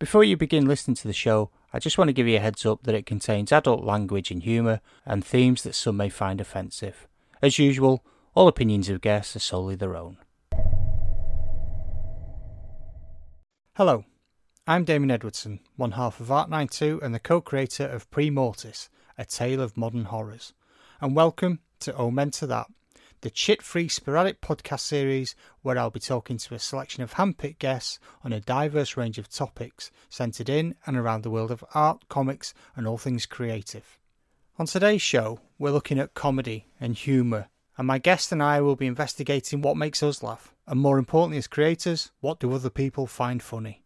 Before you begin listening to the show, I just want to give you a heads up that it contains adult language and humour and themes that some may find offensive. As usual, all opinions of guests are solely their own. Hello, I'm Damien Edwardson, one half of Art92 and the co creator of Pre Mortis, a tale of modern horrors. And welcome to Omen to That, the chit free sporadic podcast series where I'll be talking to a selection of handpicked guests on a diverse range of topics centered in and around the world of art, comics, and all things creative. On today's show, we're looking at comedy and humour, and my guest and I will be investigating what makes us laugh, and more importantly, as creators, what do other people find funny.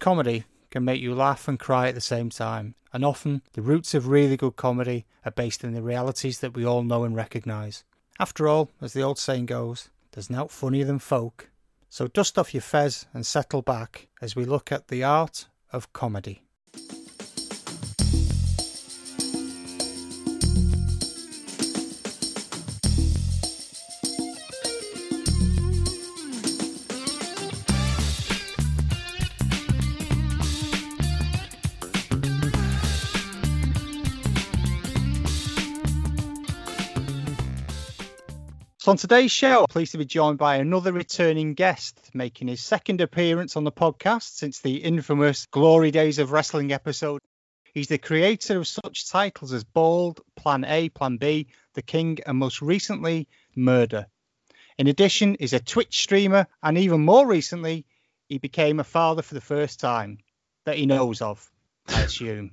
Comedy can make you laugh and cry at the same time, and often the roots of really good comedy are based in the realities that we all know and recognise. After all, as the old saying goes, there's naught funnier than folk. So dust off your fez and settle back as we look at the art of comedy. So on today's show, I'm pleased to be joined by another returning guest, making his second appearance on the podcast since the infamous Glory Days of Wrestling episode. He's the creator of such titles as Bald, Plan A, Plan B, The King, and most recently, Murder. In addition, he's a Twitch streamer, and even more recently, he became a father for the first time that he knows of, I assume.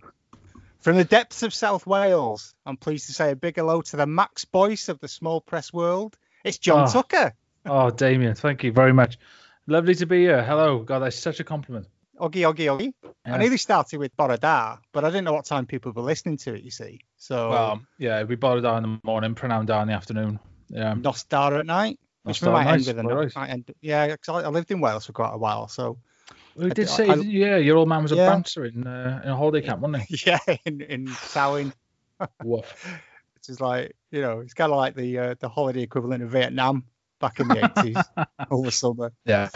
From the depths of South Wales, I'm pleased to say a big hello to the Max Boyce of the small press world. It's John Oh. Tucker. Oh, Damien, thank you very much. Lovely to be here. Hello. God, that's such a compliment. Oggy, oggy, oggy. I nearly started with Bore da, but I didn't know what time people were listening to it, you see. So, Well, yeah, we bought it down in the morning, down in the afternoon. Yeah. Nos da at night, which we might end with a end, Yeah, 'cause I I lived in Wales for quite a while, so We I did d- say, I- yeah, your old man was a Yeah. bouncer in, uh, in a holiday camp, wasn't he? yeah, in, in Samhain, Woof. which is like, you know, it's kind of like the uh, the holiday equivalent of Vietnam back in the 80s over summer. Yeah.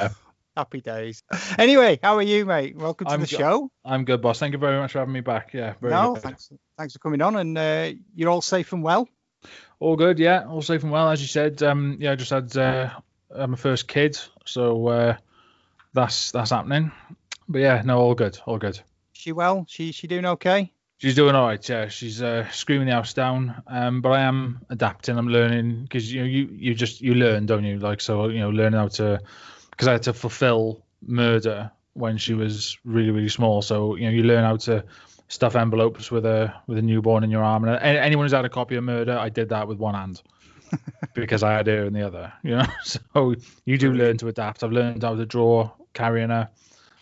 Happy days. Anyway, how are you, mate? Welcome to I'm the go- show. I'm good, boss. Thank you very much for having me back. Yeah. Very No, good. thanks, thanks for coming on, and uh, you're all safe and well. All good, yeah. All safe and well, as you said. Um, yeah, I just had uh, my first kid, so uh, that's that's happening. But yeah, no, all good, all good. She well? She she doing okay? She's doing all right. Yeah, she's uh, screaming the house down. Um, but I am adapting. I'm learning because you know you you just you learn, don't you? Like so, you know, learning how to because I had to fulfill murder when she was really really small. So you know, you learn how to stuff envelopes with a with a newborn in your arm. And anyone who's had a copy of Murder, I did that with one hand because I had her in the other. You know, so you do learn to adapt. I've learned how to draw carrying her.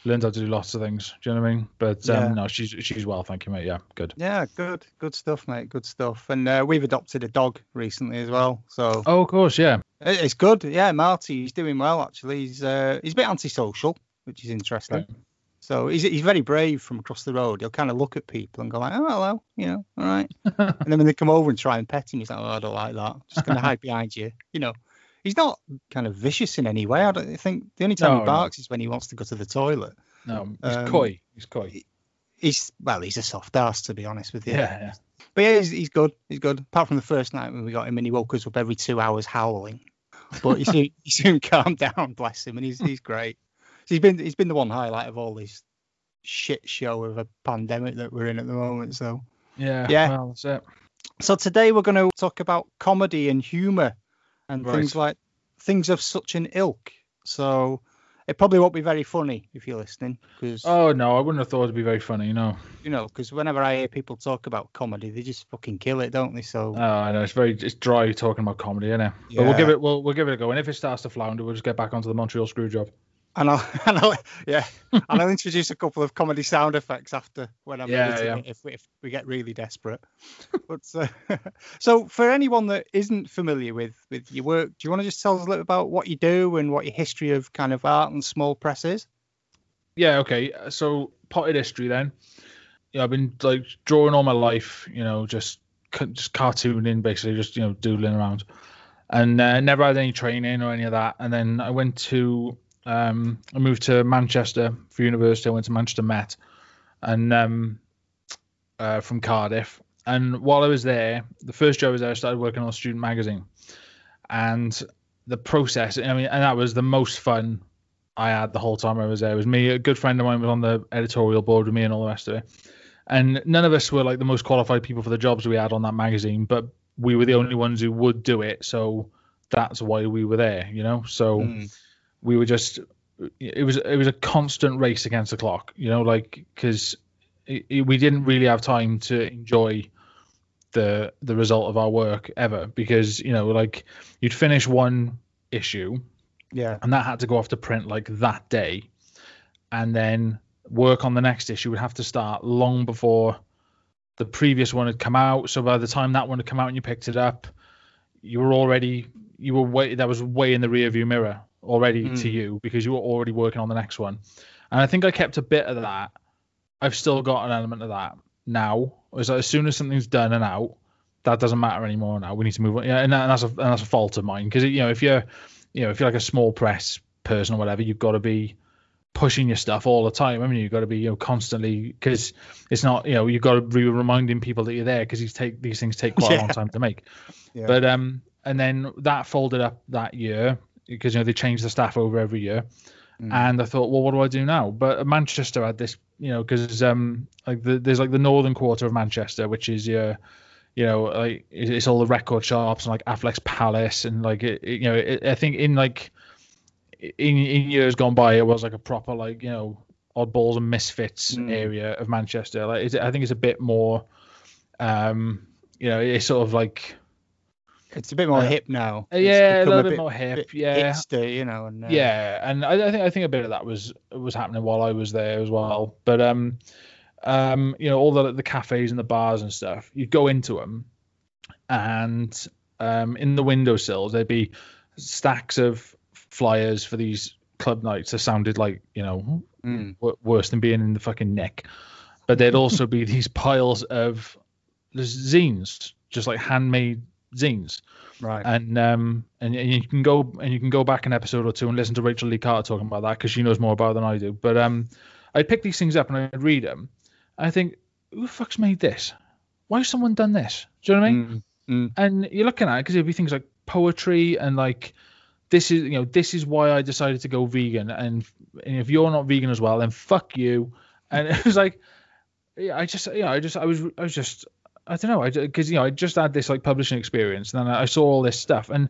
Learned how to do lots of things. Do you know what I mean? But um, Yeah. no, she's she's well, thank you, mate. Yeah, good. Yeah, good, good stuff, mate. Good stuff. And uh, we've adopted a dog recently as well, so Oh, of course, yeah. it- it's good. Yeah, Marty, he's doing well actually. He's uh, he's a bit antisocial, which is interesting. Right. So he's he's very brave from across the road. He'll kind of look at people and go like, "Oh, hello," you know, all right. and then when they come over and try and pet him, he's like, "Oh, I don't like that. Just gonna hide behind you," you know. He's not kind of vicious in any way. I don't think the only time No, he no. barks is when he wants to go to the toilet. No, he's Um, coy. He's coy. He's well, he's a soft ass to be honest with you. Yeah, yeah. But yeah, he's, he's good. He's good. Apart from the first night when we got him and he woke us up every two hours howling. But he soon, he soon calmed down, bless him, and he's he's great. So he's been he's been the one highlight of all this shit show of a pandemic that we're in at the moment. So Yeah, Yeah. Well, that's it. so today we're going to talk about comedy and humour and Right. things like things of such an ilk. So it probably won't be very funny if you're listening because Oh no, I wouldn't have thought it'd be very funny. No. you know because whenever I hear people talk about comedy, they just fucking kill it, don't they? So Oh, I know it's very it's dry talking about comedy, isn't it? But we'll give it we'll we'll give it a go. And if it starts to flounder, we'll just get back onto the Montreal screw job. And I'll, and I'll yeah, and I'll introduce a couple of comedy sound effects after when I'm Yeah, editing yeah. it if we, if we get really desperate. but uh, so for anyone that isn't familiar with with your work, do you want to just tell us a little about what you do and what your history of kind of art and small press is? Yeah, okay. So potted history then. Yeah, I've been like drawing all my life, you know, just just cartooning basically, just you know, doodling around. And uh, never had any training or any of that. And then I went to um, I moved to Manchester for university. I went to Manchester Met, and um, uh, from Cardiff. And while I was there, the first job I was there, I started working on a student magazine, and the process. I mean, and that was the most fun I had the whole time I was there. It was me, a good friend of mine was on the editorial board with me, and all the rest of it. And none of us were like the most qualified people for the jobs we had on that magazine, but we were the only ones who would do it. So that's why we were there, you know. So mm. We were just it was it was a constant race against the clock, you know, like because we didn't really have time to enjoy the the result of our work ever because you know like you'd finish one issue yeah. and that had to go off to print like that day. And then work on the next issue would have to start long before the previous one had come out. So by the time that one had come out and you picked it up you were already you were way that was way in the rear view mirror already mm. to you because you were already working on the next one. And I think I kept a bit of that. I've still got an element of that now. Is that as soon as something's done and out, that doesn't matter anymore now. We need to move on. Yeah, and, that's a and that's a fault of mine because you know if you're you know if you're like a small press person or whatever, you've got to be pushing your stuff all the time. I mean, you've got to be you know constantly because it's not you know you've got to be reminding people that you're there because these take these things take quite yeah. a long time to make. Yeah. But um, and then that folded up that year because you know they change the staff over every year. Mm. And I thought, well, what do I do now? But Manchester had this, you know, because um, like the, there's like the northern quarter of Manchester, which is your, you know, like it's all the record shops and like Affleck's Palace and like it, it you know, it, I think in like in in years gone by, it was like a proper like you know oddballs and misfits mm. area of Manchester. Like I think it's a bit more, um, you know, it's sort of like it's a bit more uh, hip now. It's yeah, a little a bit, bit, more hip. Bit yeah, hipster, you know. And, uh, yeah, and I, I, think I think a bit of that was was happening while I was there as well. But um, um, you know, all the the cafes and the bars and stuff, you'd go into them, and um, in the windowsills there'd be stacks of flyers for these club nights that sounded like you know mm. w- worse than being in the fucking neck. But there'd also be these piles of zines, just like handmade zines. Right. And um and, and you can go and you can go back an episode or two and listen to Rachel Lee Carter talking about that because she knows more about it than I do. But um, I'd pick these things up and I'd read them. I think, who the fuck's made this? Why has someone done this? Do you know what I mean? Mm, mm. And you're looking at it because it'd be things like poetry and like this is you know this is why I decided to go vegan and, and if you're not vegan as well then fuck you and it was like yeah I just yeah I just I was I was just I don't know, because you know I just had this like publishing experience, and then I saw all this stuff, and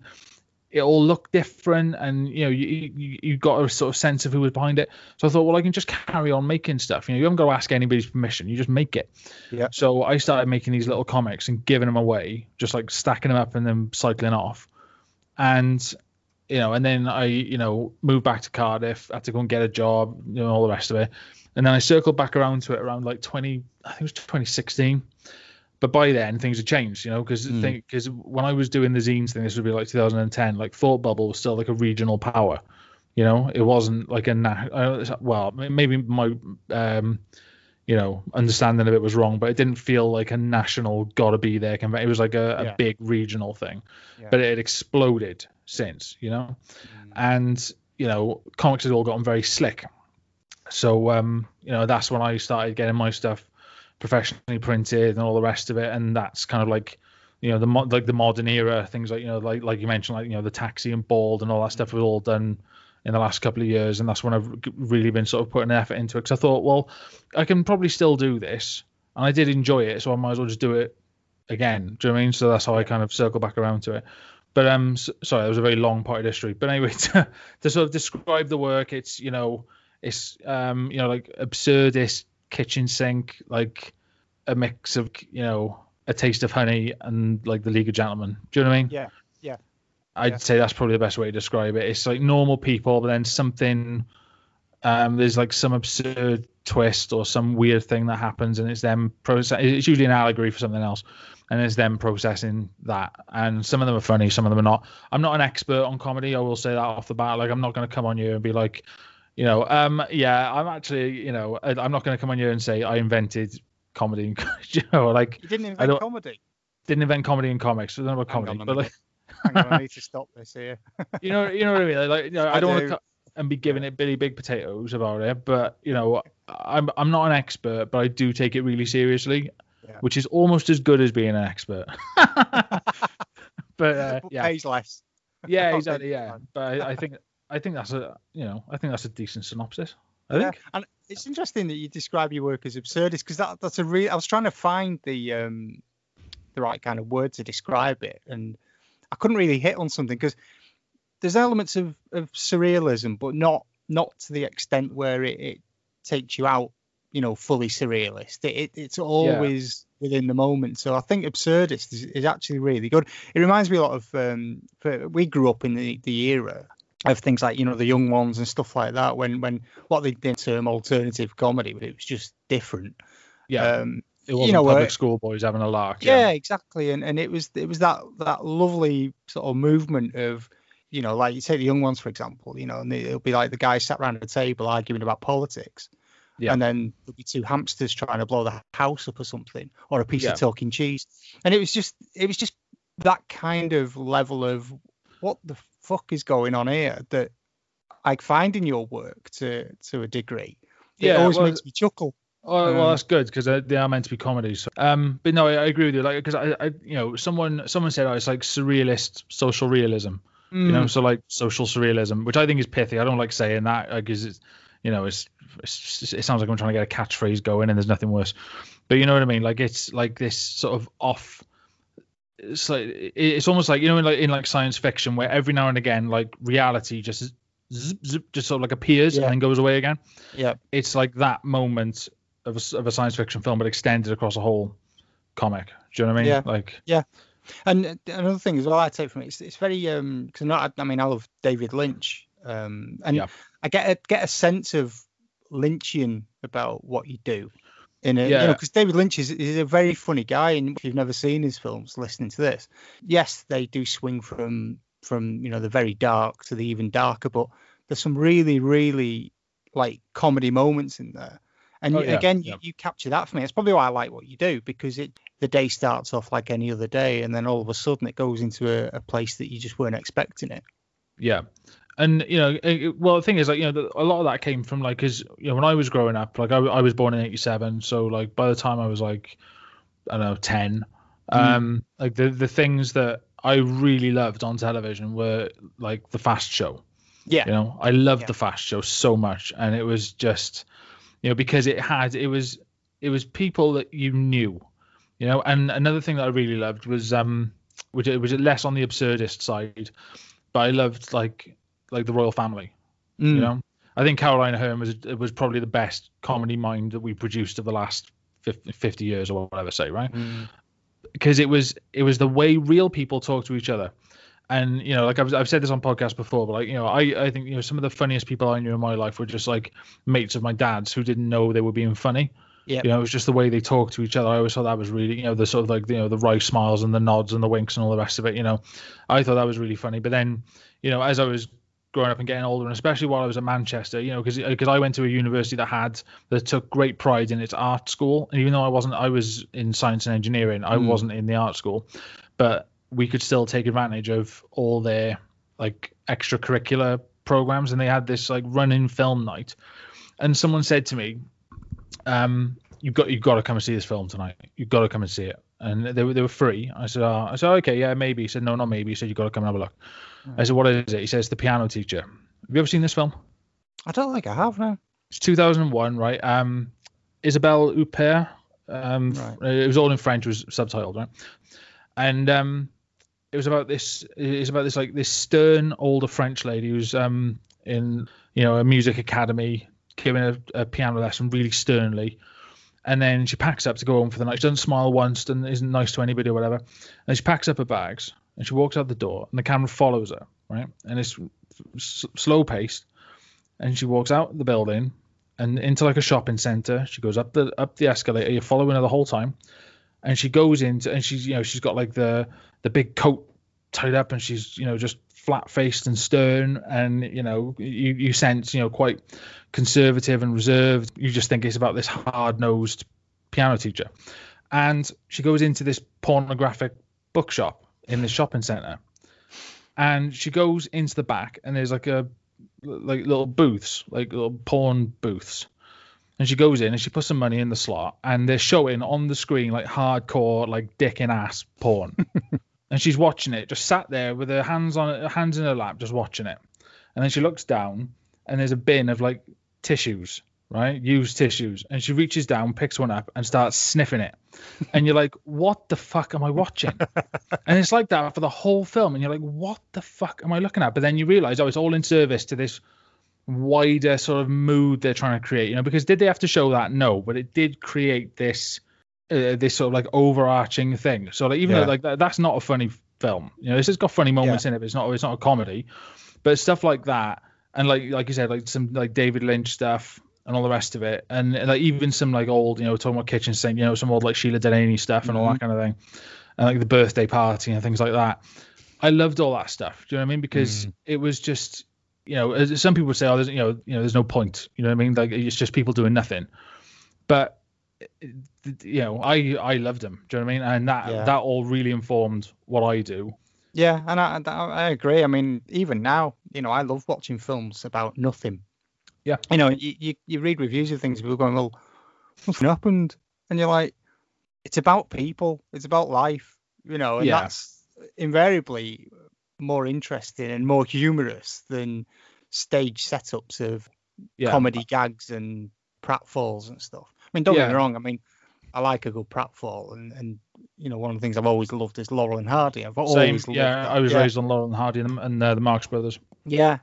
it all looked different, and you know you, you you got a sort of sense of who was behind it. So I thought, well, I can just carry on making stuff. You know, you haven't got to ask anybody's permission; you just make it. Yeah. So I started making these little comics and giving them away, just like stacking them up and then cycling off, and you know, and then I you know moved back to Cardiff, had to go and get a job, you know, all the rest of it, and then I circled back around to it around like 20, I think it was 2016 but by then things had changed, you know, because because mm. when I was doing the zines thing, this would be like 2010. Like Thought Bubble was still like a regional power, you know. It wasn't like a na- uh, well, maybe my um, you know, understanding of it was wrong, but it didn't feel like a national gotta be there convention. It was like a, yeah. big regional thing, yeah. but it had exploded since, you know, mm. and you know, comics had all gotten very slick. So um, you know, that's when I started getting my stuff professionally printed and all the rest of it, and that's kind of like you know the like the modern era things like you know like like you mentioned like you know the taxi and bald and all that stuff was all done in the last couple of years. And that's when I've really been sort of putting effort into it. Because I thought well I can probably still do this. And I did enjoy it so I might as well just do it again. Do you know I mean? So that's how I kind of circle back around to it. But um so, sorry that was a very long part of history. But anyway to, to sort of describe the work it's you know it's um you know like absurdist kitchen sink, like a mix of you know a taste of honey and like the League of Gentlemen. Do you know what I mean? Yeah, yeah. I'd yeah. say that's probably the best way to describe it. It's like normal people, but then something. Um, there's like some absurd twist or some weird thing that happens, and it's them process. It's usually an allegory for something else, and it's them processing that. And some of them are funny, some of them are not. I'm not an expert on comedy. I will say that off the bat. Like I'm not going to come on you and be like, you know, um, yeah, I'm actually, you know, I'm not going to come on here and say I invented comedy. you know, like you didn't invent comedy. Didn't invent comedy in comics. I don't know about comedy, but like, Hang on, I need to stop this here. you know, you know what I mean? Like, you know, I, I don't do. want to. and be giving it Billy Big Potatoes about it, but you know, I'm I'm not an expert, but I do take it really seriously, Yeah. which is almost as good as being an expert. but uh, yeah, pays less. yeah, exactly, yeah. But I, I think I think that's a you know I think that's a decent synopsis. I Yeah, think. and it's interesting that you describe your work as absurdist because that that's a real. I was trying to find the um the right kind of word to describe it, and I couldn't really hit on something because there's elements of, of surrealism, but not not to the extent where it, it takes you out, you know, fully surrealist. It, it it's always within the moment. So I think absurdist is, is actually really good. It reminds me a lot of um, for, we grew up in the the era of things like you know the young ones and stuff like that when when what they did term alternative comedy but it was just different Yeah, um it wasn't know, public uh, school boys having a lark. yeah, exactly and and it was it was that that lovely sort of movement of you know like you take the young ones for example you know and it'll be like the guys sat around a table arguing about politics Yeah. and then there'll be two hamsters trying to blow the house up or something or a piece Yeah. of talking cheese and it was just it was just that kind of level of what the fuck is going on here that I find in your work to to a degree. It Yeah, always well, makes me chuckle. Oh well, Um, that's good because they are meant to be comedies. So, um, but no, I, I agree with you. Like, because I, I, you know, someone, someone said, oh, it's like surrealist social realism. You know, Mm, so like social surrealism, which I think is pithy. I don't like saying that because it's, you know, it's, it's, it sounds like I'm trying to get a catchphrase going, and there's nothing worse. But you know what I mean? Like it's like this sort of off. It's like it's almost like you know, in like in like science fiction, where every now and again, like reality just zip, zip, just sort of like appears Yeah. and then goes away again yeah, it's like that moment of a, of a science fiction film, but extended across a whole comic. Do you know what I mean? Yeah. Like, and uh, another thing as well I take from it, it's, it's very um because not I mean I love David Lynch um and Yeah. I get a get a sense of Lynchian about what you do. In you know, Yeah. because David Lynch is, is a very funny guy, and if you've never seen his films, listening to this, yes, they do swing from from you know the very dark to the even darker, but there's some really really like comedy moments in there. And Oh, you- yeah, again, yeah. you, you capture that for me. It's probably why I like what you do because it the day starts off like any other day, and then all of a sudden it goes into a, a place that you just weren't expecting it. yeah. And you know, it- well, the thing is, like, you know, the, a lot of that came from like, cause you know, when I was growing up, like, I, I was born in '87, so like, by the time I was like, I don't know, ten, um, like the the things that I really loved on television were like the Fast Show. Yeah. You know, I loved Yeah. the Fast Show so much, and it was just, you know, because it had it was it was people that you knew, you know. And another thing that I really loved was um, which it was less on the absurdist side, but I loved like like the Royle Family. Mm. You know, I think Caroline Aherne was was probably the best comedy mind that we produced of the last 50, 50 years or whatever say right Mm. because it was it was the way real people talk to each other and you know like I've, I've said this on podcasts before but like you know I, I think you know some of the funniest people i knew in my life were just like mates of my dad's who didn't know they were being funny Yeah. you know it was just the way they talked to each other i always thought that was really you know the sort of like you know the wry smiles and the nods and the winks and all the rest of it you know i thought that was really funny but then you know as i was growing up and getting older and especially while i was at manchester you know because because i went to a university that had that took great pride in its art school. And even though i wasn't i was in science and engineering i Mm. wasn't in the art school. But we could still take advantage of all their like extracurricular programs and they had this like running film night. And someone said to me um you've got you've got to come and see this film tonight. You've got to come and see it and they were they were free. I said oh. i said okay yeah maybe. He said no not maybe. He said you've got to come and have a look. I said what is it? He says the piano teacher. Have you ever seen this film? I don't think I have now. it's 2001 right? Um isabelle huppert um Right. it was all in french it was subtitled right? And um it was about this it's about this like this stern older french lady who's um in you know a music academy giving a, a piano lesson really sternly and then she packs up to go home for the night. She doesn't smile once and isn't nice to anybody or whatever. And she packs up her bags and she walks out the door and the camera follows her right? And it's s- slow paced. And she walks out the building and into like a shopping center she goes up the up the escalator. You're following her the whole time. And she goes into and she's you know she's got like the the big coat tied up and she's you know just flat faced and stern and you know you you sense you know quite conservative and reserved you just think it's about this hard nosed piano teacher and she goes into this pornographic bookshop in the shopping center and she goes into the back and there's like a like little booths, like little porn booths. And she goes in and she puts some money in the slot, and they're showing on the screen like hardcore, like dick and ass porn. and she's watching it, just sat there with her hands on her hands in her lap, just watching it. And then she looks down, and there's a bin of like tissues, right? Used tissues. And she reaches down, picks one up, and starts sniffing it. And you're like, what the fuck am I watching? and it's like that for the whole film. And you're like, what the fuck am I looking at? But then you realize, oh, it's all in service to this wider sort of mood they're trying to create, you know, because did they have to show that? No, but it did create this. Uh, this sort of like overarching thing. So like even Yeah. though like that, that's not a funny film, you know, this has got funny moments in it. But it's not it's not a comedy, but stuff like that, and like like you said, like some like David Lynch stuff and all the rest of it, and like even some like old, you know, talking about kitchen sink, you know, some old like Shelagh Delaney stuff and all that kind of thing, and like the birthday party and things like that. I loved all that stuff. Do you know what I mean? Because it was just, you know, as some people would say, oh, there's you know, you know, there's no point. You know what I mean? Like it's just people doing nothing. But you know, I I loved them. Do you know what I mean? And that Yeah. that all really informed what I do. Yeah, and I, I agree. I mean, even now, you know, I love watching films about nothing. Yeah. You know, you, you, you read reviews of things, people going, well, nothing happened. And you're like, it's about people, it's about life, you know, and Yeah. that's invariably more interesting and more humorous than stage setups of Yeah. comedy gags and pratfalls and stuff. I mean, don't get me wrong. I mean, I like a good pratfall, and and you know, one of the things I've always loved is Laurel and Hardy. I've Same. always loved Yeah, that. I was yeah. raised on Laurel and Hardy and, and uh, the Marx Brothers. Yeah,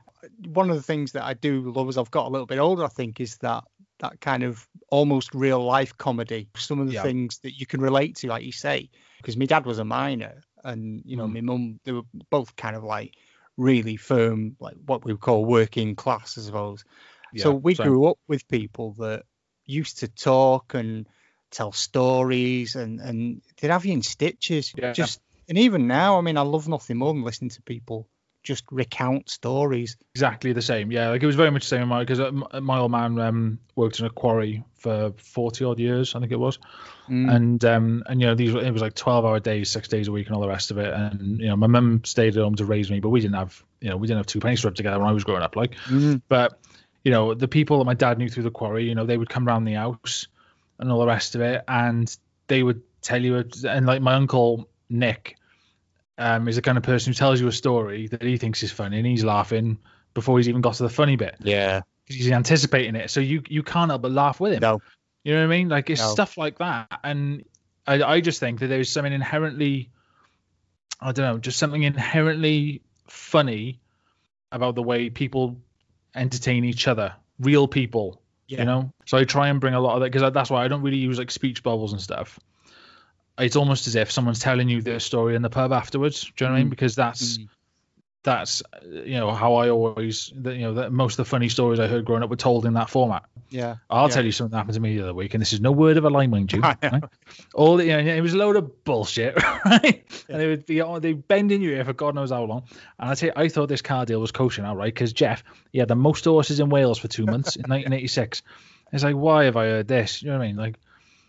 one of the things that I do love as I've got a little bit older, I think, is that that kind of almost real life comedy. Some of the Yeah. things that you can relate to, like you say, because my dad was a miner, and you know, Mm. my mum, they were both kind of like really firm, like what we would call working class, I suppose. so we same. grew up with people that used to talk and tell stories, and and they'd have you in stitches. Yeah. Just and even now, I mean, I love nothing more than listening to people just recount stories. exactly the same. Yeah, like it was very much the same in my because my old man um, worked in a quarry for forty odd years, I think it was, Mm. and um and you know these it was like twelve hour days, six days a week, and all the rest of it. And you know my mum stayed at home to raise me, but we didn't have you know we didn't have two pennies to rub together when I was growing up, like. Mm. But you know the people that my dad knew through the quarry, you know they would come round the house and all the rest of it, and they would tell you, and like my uncle Nick. Um, is the kind of person who tells you a story that he thinks is funny and he's laughing before he's even got to the funny bit Yeah. because he's anticipating it. So you you can't help but laugh with him. No. You know what I mean? Like it's No. stuff like that, and I I just think that there's something inherently, I don't know, just something inherently funny about the way people entertain each other, real people. Yeah. You know, so I try and bring a lot of that because that's why I don't really use like speech bubbles and stuff. It's almost as if someone's telling you their story in the pub afterwards. Do you know what I mean? Mm. Because that's Mm. That's uh, you know how I always that you know that most of the funny stories I heard growing up were told in that format. Yeah. I'll Yeah. tell you something that happened to me the other week, and this is no word of a lie, mind you. Right? All the, you know, it was a load of bullshit, right? And they would be they bend in your ear for God knows how long. And I tell you, I thought this car deal was coaching now, right? Because Jeff, he had the most horses in Wales for two months in 1986. It's like, why have I heard this? You know what I mean? Like,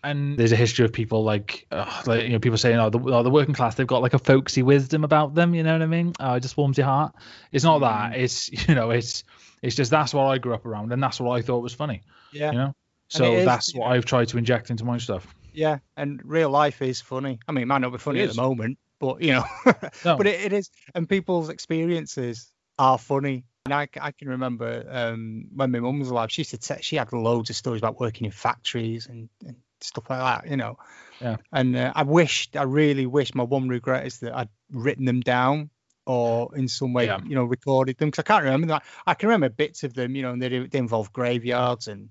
and there's a history of people like, uh, like you know, people saying, oh the, oh, the working class, they've got like a folksy wisdom about them. You know what I mean? Oh, it just warms your heart. It's not that. It's you know, it's it's just that's what I grew up around, and that's what I thought was funny. Yeah. You know. So is, that's what know- I've tried to inject into my stuff. Yeah. And real life is funny. I mean, it might not be funny at the moment, but you know, No. but it, it is. And people's experiences are funny. And I, I can remember um, when my mum was alive, she used to te- she had loads of stories about working in factories and, and stuff like that, you know. Yeah. And uh, I wished, I really wish, my one regret is that I'd written them down or in some way, Yeah. you know, recorded them because I can't remember that. I can remember bits of them, you know, and they, they involve graveyards and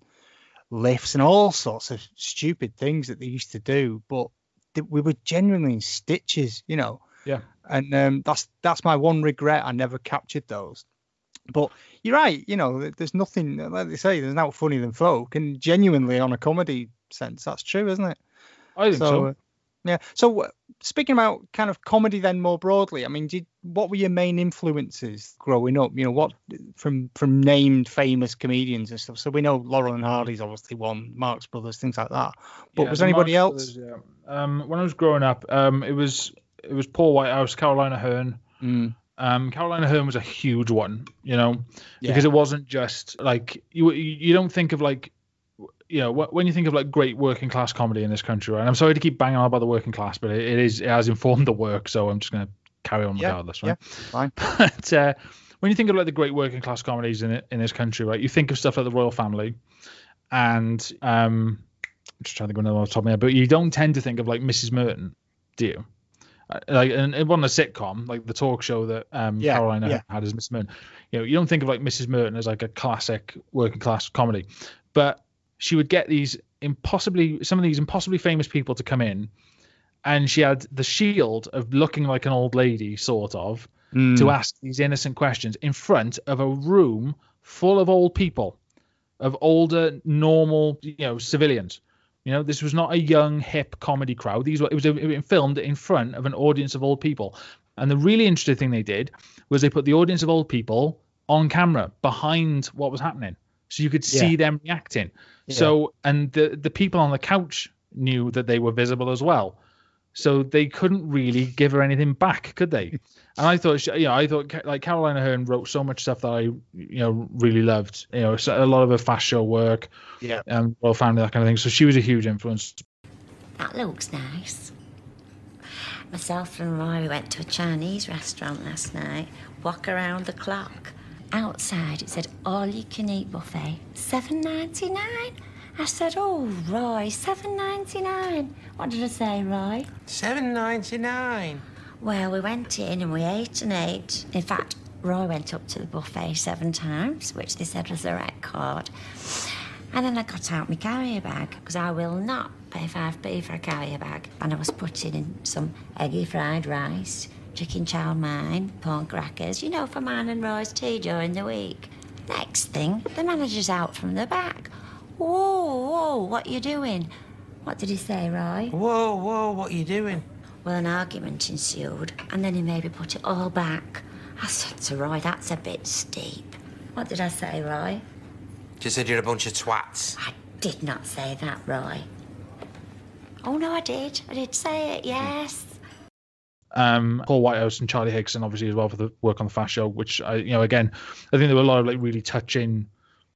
lifts and all sorts of stupid things that they used to do, but they, we were genuinely in stitches, you know. Yeah. And um, that's that's my one regret. I never captured those. But you're right, you know, there's nothing like they say, there's not funnier than folk, and genuinely on a comedy sense, that's true, isn't it? I think so. uh, yeah. So speaking about kind of comedy, then more broadly, I mean, did what were your main influences growing up? You know, what from from named famous comedians and stuff. So we know Laurel and Hardy's obviously one, Marx Brothers, things like that. But Yeah, was anybody Marx else? Brothers, yeah. Um, when I was growing up, um, it was it was Paul Whitehouse, Caroline Aherne, Mm, Um, Caroline Aherne was a huge one, you know, Yeah. because it wasn't just like you you don't think of like you know when you think of like great working class comedy in this country, right? And I'm sorry to keep banging on about the working class, but it, is it has informed the work, so I'm just gonna carry on Yeah, regardless, right? fine. But uh, when you think of like the great working class comedies in in this country, right? You think of stuff like the Royle Family, and um, I'm just trying to think of another one off the top of my head, but you don't tend to think of like Mrs. Merton, do you? Uh, Like, and it wasn't a sitcom, like the talk show that um, Yeah, Caroline yeah. had as Mrs. Merton. You know, you don't think of like Mrs. Merton as like a classic working class comedy, but she would get these impossibly, some of these impossibly famous people to come in, and she had the shield of looking like an old lady, sort of, Mm. to ask these innocent questions in front of a room full of old people, of older, normal, you know, civilians. You know, this was not a young, hip comedy crowd. These were it was, it was filmed in front of an audience of old people. And the really interesting thing they did was they put the audience of old people on camera behind what was happening, so you could see Yeah. them reacting. So, and the the people on the couch knew that they were visible as well so they couldn't really give her anything back, could they? And I thought, she, you know, I thought like Caroline Aherne wrote so much stuff that I, you know, really loved. You know, a lot of her fast show work, Yeah. um, well, family, that kind of thing. So she was a huge influence. That looks nice. Myself and Roy went to a Chinese restaurant last night. Walk around the clock. Outside it said all you can eat buffet, seven ninety nine. I said, Oh Roy, seven ninety nine. What did I say, Roy? Seven ninety nine. Well, we went in and we ate and ate. In fact, Roy went up to the buffet seven times, which they said was a record. And then I got out my carrier bag because I will not pay 5p for a carrier bag. And I was putting in some eggy fried rice, chicken chow mein, pork crackers, you know, for mine and Roy's tea during the week. Next thing, the manager's out from the back. Whoa, whoa, what you doing? What did he say, Roy? Whoa, whoa, what are you doing? Well, an argument ensued, and then he maybe put it all back. I said to Roy, that's a bit steep. What did I say, Roy? You said you're a bunch of twats. I did not say that, Roy. Oh, no, I did. I did say it, yes. Um, Paul Whitehouse and Charlie Higson, obviously as well for the work on the Fast Show, which I, you know, again, I think there were a lot of like really touching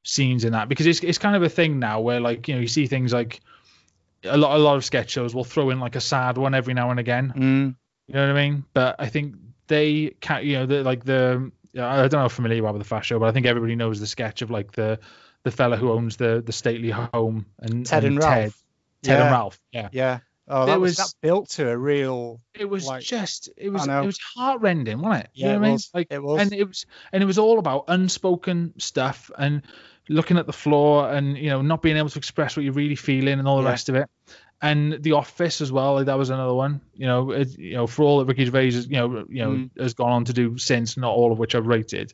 scenes in that because it's it's kind of a thing now where like you know you see things like a lot a lot of sketch shows will throw in like a sad one every now and again. Mm. You know what I mean? But I think they can you know, the, like the I don't know how familiar you are with the Fast Show, but I think everybody knows the sketch of like the the fella who owns the the stately home and Ted and Ralph. Ted, Ted Yeah. and Ralph. Yeah. Yeah. Oh, that was, was- that built to a real. It was Like- just it was it was heartrending, wasn't it? You Yeah, know it what I mean? was. Like It was. and it was and it was all about unspoken stuff and looking at the floor and you know not being able to express what you're really feeling and all the Yeah. rest of it. And The Office as well, like that was another one. You know, it, you know, for all that Ricky Gervais, has, you know, you know, Mm. has gone on to do since, not all of which I've rated.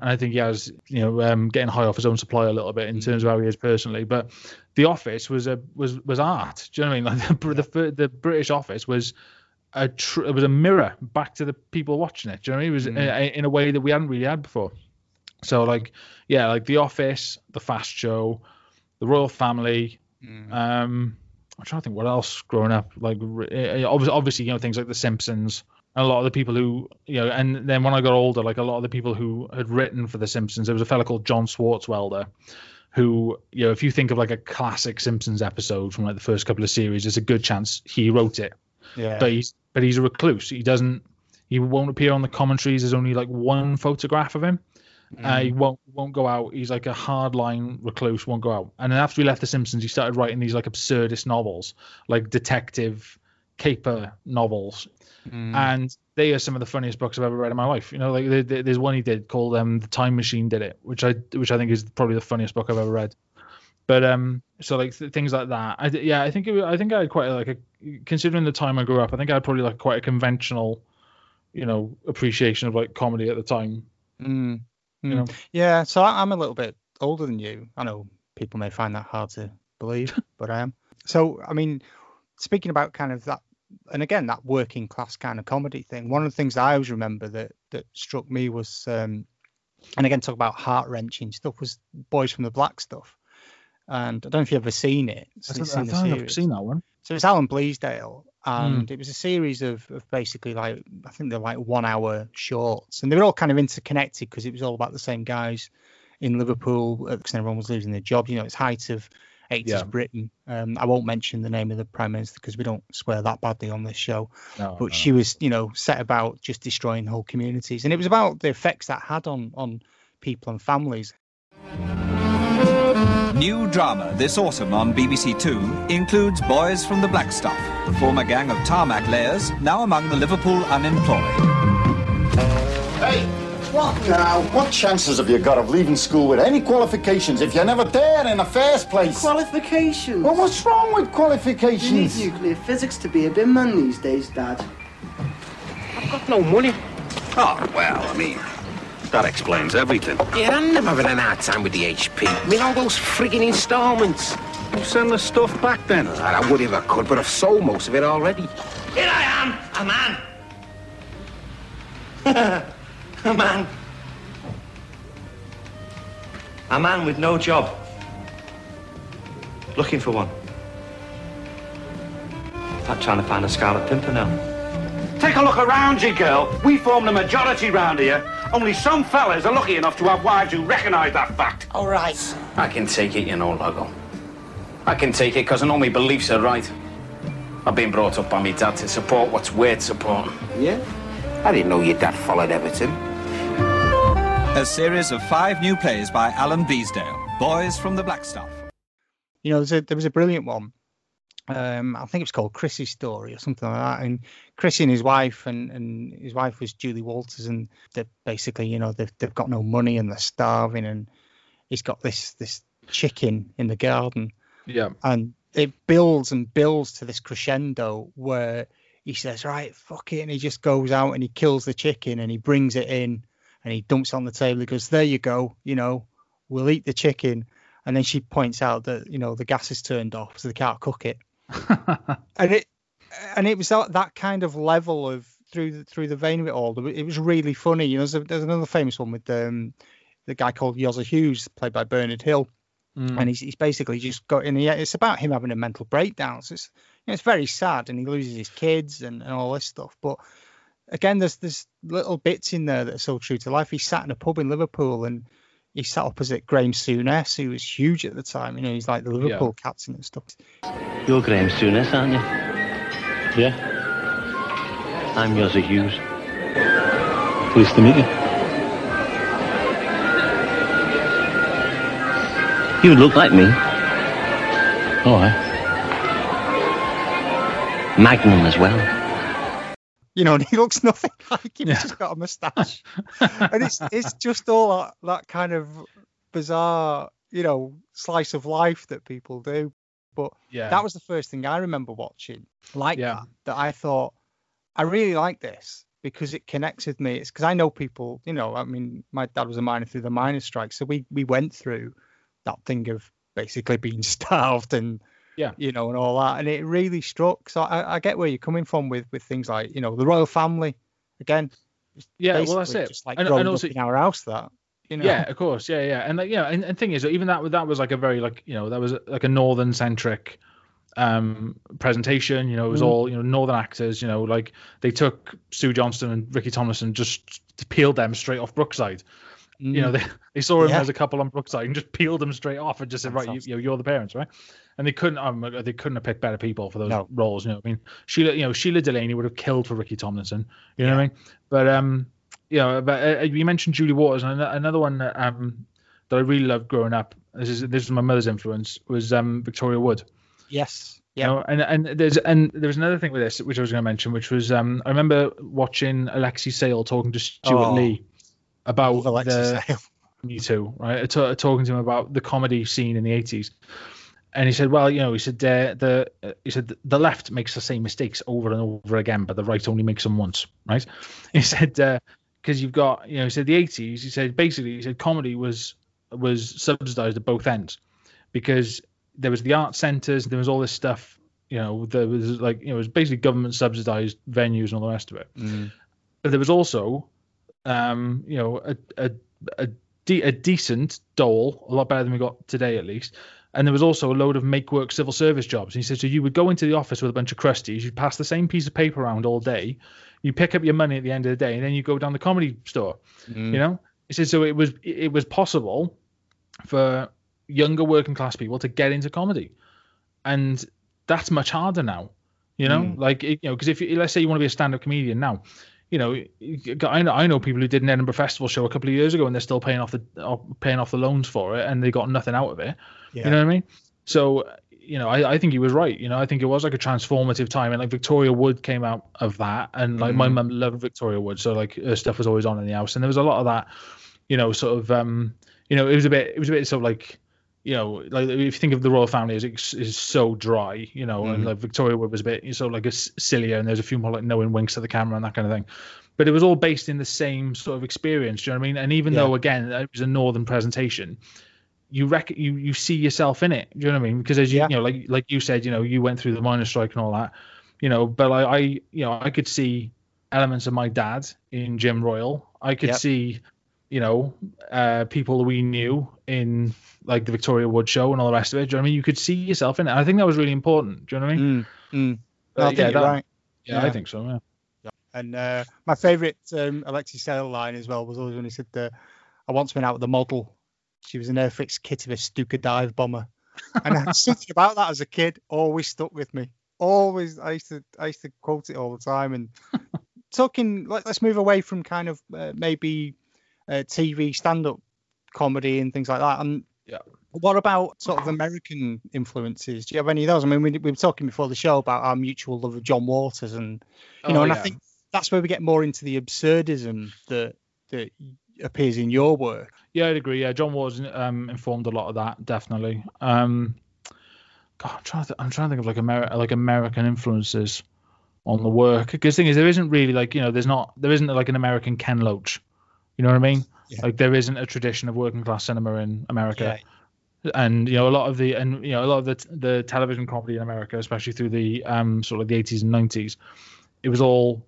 And I think he has, you know, um, getting high off his own supply a little bit in Mm. terms of how he is personally. But The Office was a was was art. Do you know what I mean? Like the the, the British Office was a tr- it was a mirror back to the people watching it. Do you know what I mean? It was Mm. in, in a way that we hadn't really had before. So like yeah, like The Office, The Fast Show, The Royle Family. Mm. Um, I'm trying to think what else growing up. Like uh, obviously, obviously you know things like The Simpsons. And a lot of the people who you know, and then when I got older, like a lot of the people who had written for The Simpsons, there was a fellow called John Swartzwelder, who you know, if you think of like a classic Simpsons episode from like the first couple of series, there's a good chance he wrote it Yeah. but he's but he's a recluse. He doesn't he won't appear on the commentaries. There's only like one photograph of him. Uh, he won't won't go out. He's like a hardline recluse. Won't go out. And then after he left The Simpsons, he started writing these like absurdist novels, like detective caper novels. Mm. And they are some of the funniest books I've ever read in my life. You know, like there- there- there's one he did called um, "The Time Machine Did It," which I which I think is probably the funniest book I've ever read. But um, so like th- things like that. I yeah, I think it, I think I had quite like a considering the time I grew up. I think I had probably like quite a conventional, you know, appreciation of like comedy at the time. Mm. You Mm. know, Yeah, so I'm a little bit older than you. I know people may find that hard to believe, but I am. So, I mean, speaking about kind of that, and again, that working class kind of comedy thing, one of the things I always remember that that struck me was, um, and again, talk about heart wrenching stuff, was Boys from the Black stuff. And I don't know if you've ever seen it. I seen don't, I the don't think I've seen that one. So it's Alan Bleasdale, and it was a series of, of basically like I think they're like one hour shorts, and they were all kind of interconnected because it was all about the same guys in Liverpool because everyone was losing their jobs. You know, it's height of 80s Yeah. Britain. Um, I won't mention the name of the prime minister because we don't swear that badly on this show. No, but no, she was, you know, set about just destroying whole communities, and it was about the effects that had on on people and families. New drama this autumn on BBC Two includes Boys from the Black Stuff, the former gang of tarmac layers, now among the Liverpool unemployed. Hey, what now? What chances have you got of leaving school with any qualifications if you're never there in the first place? Qualifications. well, what's wrong with qualifications? You need qualifications? nuclear physics to be a bin man these days, Dad. I've got no money. Oh, well, I mean, that explains everything. Yeah, I'm never having an hard time with the HP. I mean, all those frigging installments. You send the stuff back then. Uh, I would if I could, but I've sold most of it already. Here I am, a man. a man. A man with no job. Looking for one. Not trying to find a Scarlet Pimpernel. Take a look around you, girl. We form the majority round here. Only some fellas are lucky enough to have wives who recognise that fact. All right. I can take it, you know, Loggo. I can take it because I know my beliefs are right. I've been brought up by my dad to support what's worth supporting. Yeah? I didn't know your dad followed Everton. A series of five new plays by Alan Bleasdale, Boys from the Black Stuff. You know, there's a, there was a brilliant one. Um, I think it was called Chris's story or something like that. And Chris and his wife, and, and his wife was Julie Walters, and they're basically, you know, they've, they've got no money and they're starving, and he's got this this chicken in the garden, Yeah. and it builds and builds to this crescendo where he says, "Right, fuck it," and he just goes out and he kills the chicken and he brings it in and he dumps on the table. He goes, "There you go, you know, we'll eat the chicken." And then she points out that you know the gas is turned off, so they can't cook it. and it and it was that, that kind of level of through the, through the vein of it all. It was really funny. You know, there's, a, there's another famous one with um, the guy called Yosser Hughes, played by Bernard Hill and he's, he's basically just got in. Yeah, it's about him having a mental breakdown. So it's you know, it's very sad, and he loses his kids and, and all this stuff. But again, there's there's little bits in there that are so true to life. He sat in a pub in Liverpool and he sat opposite Graham Souness, who was huge at the time. You know, he's like the Liverpool captain and stuff. You're Graham Souness, aren't you? Yeah. I'm Yosser Hughes. Pleased to meet you. You look like me. Oh, I. Magnum as well. You know, and he looks nothing like him. He's just got a moustache, and it's it's just all that, that kind of bizarre, you know, slice of life that people do. But Yeah. that was the first thing I remember watching like Yeah. that. That I thought I really like this because it connects with me. It's because I know people. You know, I mean, my dad was a miner through the miners' strike, so we we went through that thing of basically being starved and Yeah. you know and all that, and it really struck. So I, I get where you're coming from with with things like you know the Royle Family again. Yeah, well, that's it. Just like And- and also- in our house, that you know. Yeah, of course. Yeah, yeah. And like, yeah, and, and thing is, even that that was like a very like you know that was like a northern centric um presentation you know it was Mm. all you know northern actors you know like they took Sue Johnston and Ricky Tomlinson just peeled them straight off Brookside you know Mm. they, they saw him Yeah. as a couple on Brookside and just peeled them straight off and just said right you, you know, you're the parents right and they couldn't um, they couldn't have picked better people for those No. roles you know what I mean Sheila you know Shelagh Delaney would have killed for Ricky Tomlinson you know what I mean but um you know but uh, you mentioned Julie Walters and another one that um that I really loved growing up this is this is my mother's influence was um Victoria Wood Yes. you Yeah. know, and and there's and there was another thing with this which I was going to mention, which was um, I remember watching Alexei Sayle talking to Stewart Oh. Lee about Love Alexei Sayle. me too, right? Ta- talking to him about the comedy scene in the eighties, and he said, well, you know, he said uh, the uh, he said the left makes the same mistakes over and over again, but the right only makes them once, right? He said because you've got you know he said the eighties, he said basically he said comedy was was subsidized at both ends because there was the art centers, there was all this stuff, you know, there was like you know it was basically government subsidized venues and all the rest of it. Mm. But there was also, um, you know, a, a, a de- a decent dole, a lot better than we got today at least. And there was also a load of make work civil service jobs. And he said, so you would go into the office with a bunch of crusties, you'd pass the same piece of paper around all day, you pick up your money at the end of the day, and then you go down the comedy store. Mm. You know, he said so it was it was possible for younger working class people to get into comedy, and that's much harder now. You know, Mm. like it, you know, because if you, let's say you want to be a stand-up comedian now, you know, I know I know people who did an Edinburgh Festival show a couple of years ago, and they're still paying off the paying off the loans for it, and they got nothing out of it. Yeah. You know what I mean? So, you know, I, I think he was right. You know, I think it was like a transformative time, and like Victoria Wood came out of that, and like my Mhm. mum loved Victoria Wood, so like her stuff was always on in the house, and there was a lot of that. You know, sort of, um, you know, it was a bit, it was a bit sort of like. You know, like if you think of the Royle Family as it's, is so dry, you know, and Mhm. like Victoria Wood was a bit of like a sillier, and there's a few more like knowing winks at the camera and that kind of thing but it was all based in the same sort of experience. Do you know what I mean? And even Yeah. though again it was a northern presentation, you rec- you you see yourself in it. Do you know what I mean? Because as you Yeah. you know, like like you said, you know, you went through the miners' strike and all that, you know, but I, I you know I could see elements of my dad in Jim Royle. I could Yep. see, you know, uh, people we knew in like the Victoria Wood show and all the rest of it. Do you know what I mean? You could see yourself in it. I think that was really important. Do you know what I mean? Mm, mm. But I think yeah, that- right. Yeah, I think so. Yeah. And uh, my favourite um, Alexei Sayle line as well was always when he said, uh, "I once went out with a model. She was an Airfix kit of a Stuka dive bomber." And I- something about that as a kid always stuck with me. Always, I used to, I used to quote it all the time. And talking, let, let's move away from kind of uh, maybe uh, TV stand-up comedy and things like that. And Yeah. what about sort of American influences? Do you have any of those? I mean, we, we were talking before the show about our mutual love of John Waters, and you know, Oh, and I think that's where we get more into the absurdism that that appears in your work. Yeah, I'd agree. Yeah, John Waters um, informed a lot of that, definitely. Um, God, I'm trying to, th- I'm trying to think of like Ameri- like American influences on the work. Because the thing is, there isn't really like you know, there's not, there isn't like an American Ken Loach. You know what I mean? Yeah. Like there isn't a tradition of working class cinema in America. And you know a lot of the and you know a lot of the the television comedy in America, especially through the um sort of the 80s and 90s, it was all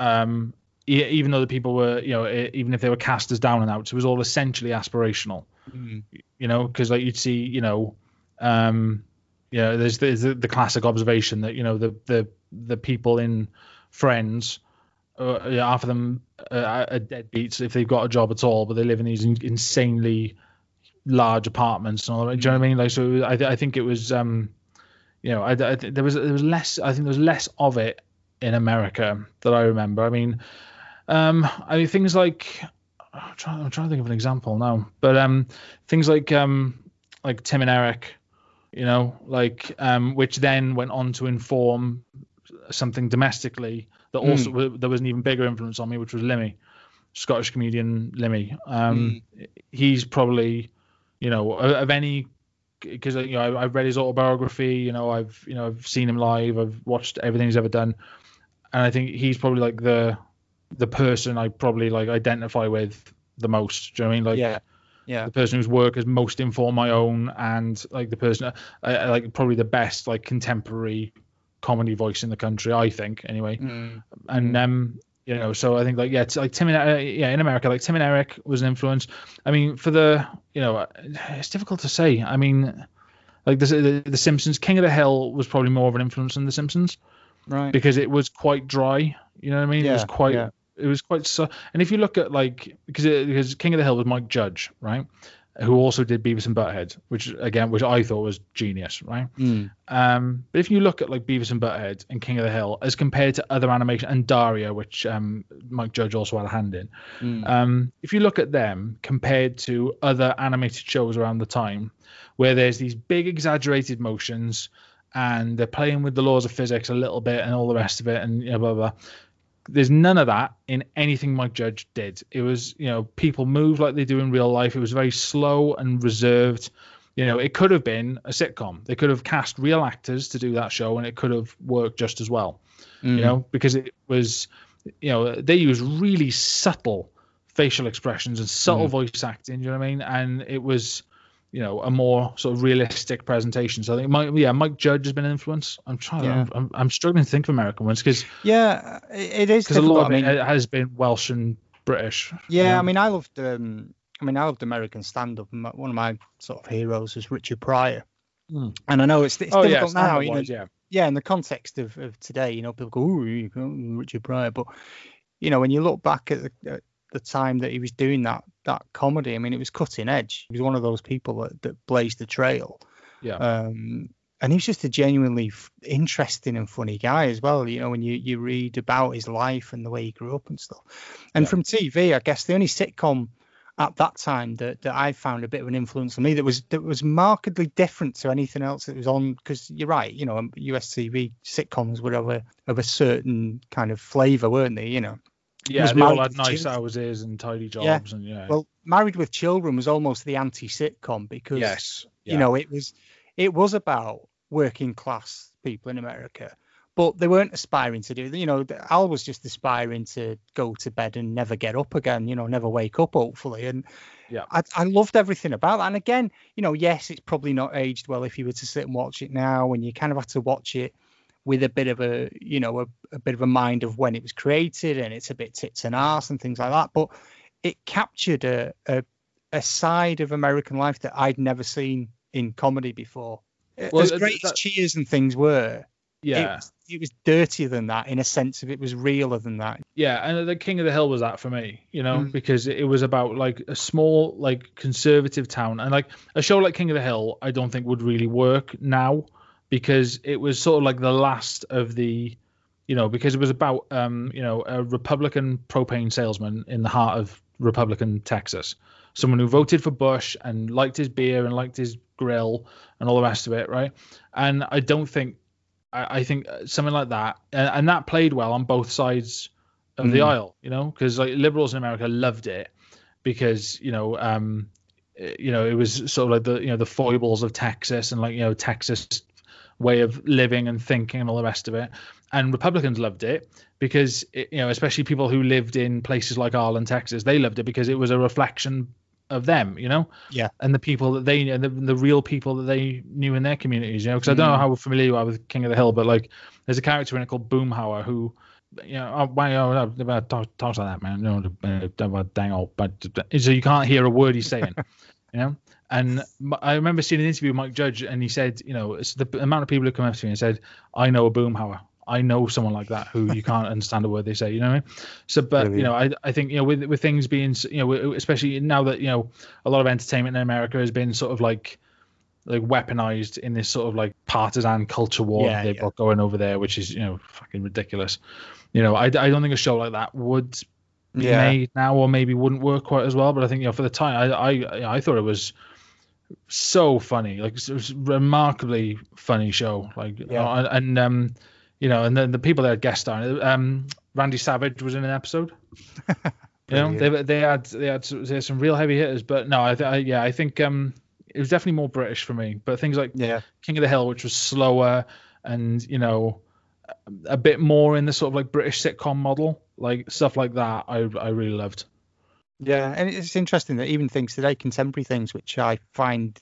um e- even though the people were you know e- even if they were cast as down and outs, it was all essentially aspirational Mm. you know, because like you'd see, you know, um, you know, there's, there's the, the classic observation that you know the the the people in Friends, uh, yeah, half of them uh, are deadbeats if they've got a job at all, but they live in these in- insanely large apartments and all that. Do you know what I mean? Like, so I, th- I think it was, um, you know, I, I th- there was there was less. I think there was less of it in America that I remember. I mean, um, I mean things like I'm trying, I'm trying to think of an example now, but um, things like um, like Tim and Eric, you know, like um, which then went on to inform something domestically that also hmm. there was an even bigger influence on me, which was Limmy, Scottish comedian Limmy. Um, hmm. he's probably, you know, of any because you know I, I've read his autobiography, you know, I've you know I've seen him live, I've watched everything he's ever done, and I think he's probably like the the person I probably like identify with the most. Do you know what I mean? Like yeah, yeah, the person whose work has most informed my own, and like the person, I, I like probably the best like contemporary comedy voice in the country, I think. Anyway, Mm. and um, you know, so I think like yeah, it's like Tim and uh, yeah in America, like Tim and Eric was an influence. I mean, for the you know, it's difficult to say. I mean, like the the, the Simpsons, King of the Hill was probably more of an influence than the Simpsons right. because it was quite dry. You know what I mean? it was Yeah, quite. yeah. It was quite so. And if you look at like because it, because King of the Hill was Mike Judge, right? Who also did Beavis and Butthead, which again, which I thought was genius, right? Mm. Um, but if you look at like Beavis and Butthead and King of the Hill as compared to other animation and Daria, which um, Mike Judge also had a hand in, Mm. um, if you look at them compared to other animated shows around the time, where there's these big exaggerated motions and they're playing with the laws of physics a little bit and all the rest of it, and you know, blah blah. blah. There's none of that in anything Mike Judge did. It was, you know, people move like they do in real life. It was very slow and reserved. You know, it could have been a sitcom. They could have cast real actors to do that show, and it could have worked just as well Mm. you know, because it was, you know, they use really subtle facial expressions and subtle Mm. voice acting. You know what I mean? And it was, you know, a more sort of realistic presentation. So I think, Mike, yeah, Mike Judge has been an influence. I'm trying. Yeah. I'm, I'm, I'm struggling to think of American ones because Yeah, it, is because a lot of I it has been Welsh and British. Yeah? I mean, I loved um, I mean, I loved American stand-up. One of my sort of heroes was Richard Pryor, Mm. and I know it's, it's Oh yeah, difficult now. You know, yeah. yeah, in the context of, of today, you know, people go, "Oh, Richard Pryor," but you know, when you look back at the, at the time that he was doing that that comedy, I mean, it was cutting edge. He was one of those people that, that blazed the trail. Yeah. Um, and he's just a genuinely f- interesting and funny guy as well. You know, when you, you read about his life and the way he grew up and stuff. And Yeah. from TV, I guess the only sitcom at that time that, that I found a bit of an influence on me that was that was markedly different to anything else that was on. Because you're right, you know, US TV sitcoms were of a of a certain kind of flavour, weren't they? You know. Yeah, was they all had nice children. houses and tidy Yeah. jobs, and yeah. Well, Married with Children was almost the anti-sitcom because yes, you know it was it was about working class people in America, but they weren't aspiring to do. You know, Al was just aspiring to go to bed and never get up again. You know, never wake up. Hopefully, and Yeah. I, I loved everything about that. And again, you know, yes, it's probably not aged well if you were to sit and watch it now, and you kind of have to watch it with a bit of a you know a, a bit of a mind of when it was created and it's a bit tits and arse and things like that. But it captured a, a a side of american life that i'd never seen in comedy before. Well, as great that- as cheers and things were it yeah, was, it was dirtier than that in a sense of it was realer than that. Yeah. And the King of the Hill was that for me, you know, Mm. because it was about like a small, like conservative town, and like a show like King of the Hill, I don't think would really work now because it was sort of like the last of the, you know, because it was about, um, you know, a Republican propane salesman in the heart of Republican Texas, someone who voted for Bush and liked his beer and liked his grill and all the rest of it, right? And I don't think I, I think uh, something like that, and, and that played well on both sides of the Mm. aisle, you know, because like liberals in America loved it because you know, um, eh, you know, it was sort of like the you know the foibles of Texas and like you know Texas way of living and thinking and all the rest of it, and Republicans loved it because it, you know, especially people who lived in places like Arlen, Texas, they loved it because it was a reflection of them, you know? Yeah. And the people that they and the, the real people that they knew in their communities you know? Because i don't know Mm. how familiar you are with king of the hill but like there's a character in it called boomhauer who you know oh, why oh, no, talk, talks like that man. No dang old but so you can't hear a word he's saying you know and I remember seeing an interview with mike judge and he said you know it's the amount of people who come up to me and said i know a boomhauer I know someone like that who you can't understand a word they say. You know what I mean? So, but you know, I, I think you know with with things being you know especially now that you know a lot of entertainment in America has been sort of like like weaponized in this sort of like partisan culture war Yeah, they've yeah. got going over there, which is you know fucking ridiculous. You know, I, I don't think a show like that would be Yeah. made now or maybe wouldn't work quite as well. But I think you know for the time, I I I thought it was so funny, like it was a remarkably funny show. Like Yeah. and, and um you know, and then the people that had guest star, um Randy Savage was in an episode. You know, they they had they had, they had some real heavy hitters, but no, I, th- I yeah, I think um it was definitely more British for me. But things like yeah King of the Hill, which was slower and you know a bit more in the sort of like British sitcom model, like stuff like that, I I really loved. Yeah, and it's interesting that even things today, contemporary things, which I find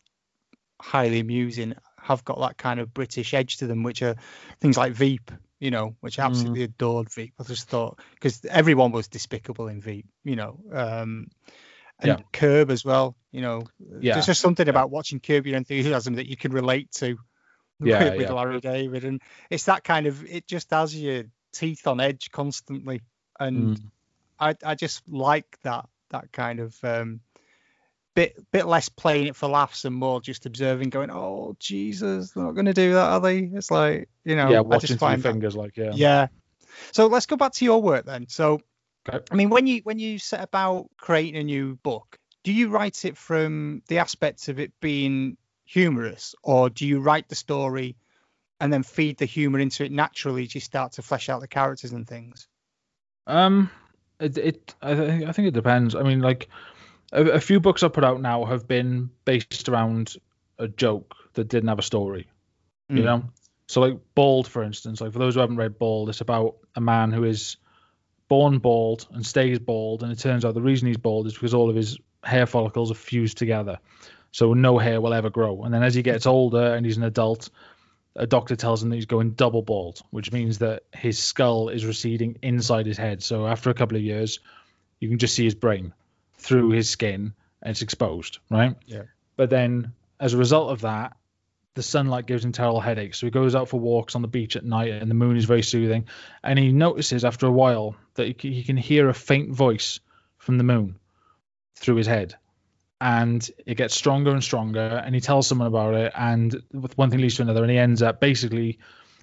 highly amusing, have got that kind of British edge to them, which are things like Veep, you know, which I absolutely adored Veep. I just thought because everyone was despicable in Veep, you know, um, and Yeah. Curb as well, you know. Yeah, There's just something about watching Curb Your Enthusiasm that you can relate to Yeah, with, with yeah. Larry David, and it's that kind of it just has your teeth on edge constantly, and Mm. I I just like that that kind of um, bit bit less playing it for laughs and more just observing, going, oh Jesus, they're not going to do that, are they? It's like you know, yeah, I watching just through find that- fingers, like yeah. yeah. So let's go back to your work then. So, Okay. I mean, when you when you set about creating a new book, do you write it from the aspects of it being humorous, or do you write the story and then feed the humor into it naturally as you start to flesh out the characters and things? Um, it, it I, th- I think it depends. I mean, like a, a few books I've put out now have been based around a joke that didn't have a story. You Mm. know, so like Bald, for instance. Like for those who haven't read Bald, it's about a man who is born bald and stays bald, and it turns out the reason he's bald is because all of his hair follicles are fused together, so no hair will ever grow. And then as he gets older and he's an adult, a doctor tells him that he's going double bald, which means that his skull is receding inside his head. So after a couple of years, you can just see his brain through his skin, and it's exposed, right? Yeah. But then as a result of that, the sunlight gives him terrible headaches. So he goes out for walks on the beach at night, and the moon is very soothing. And he notices after a while that he can, hear a faint voice from the moon through his head. And it gets stronger and stronger, and he tells someone about it, and with one thing leads to another, and he ends up basically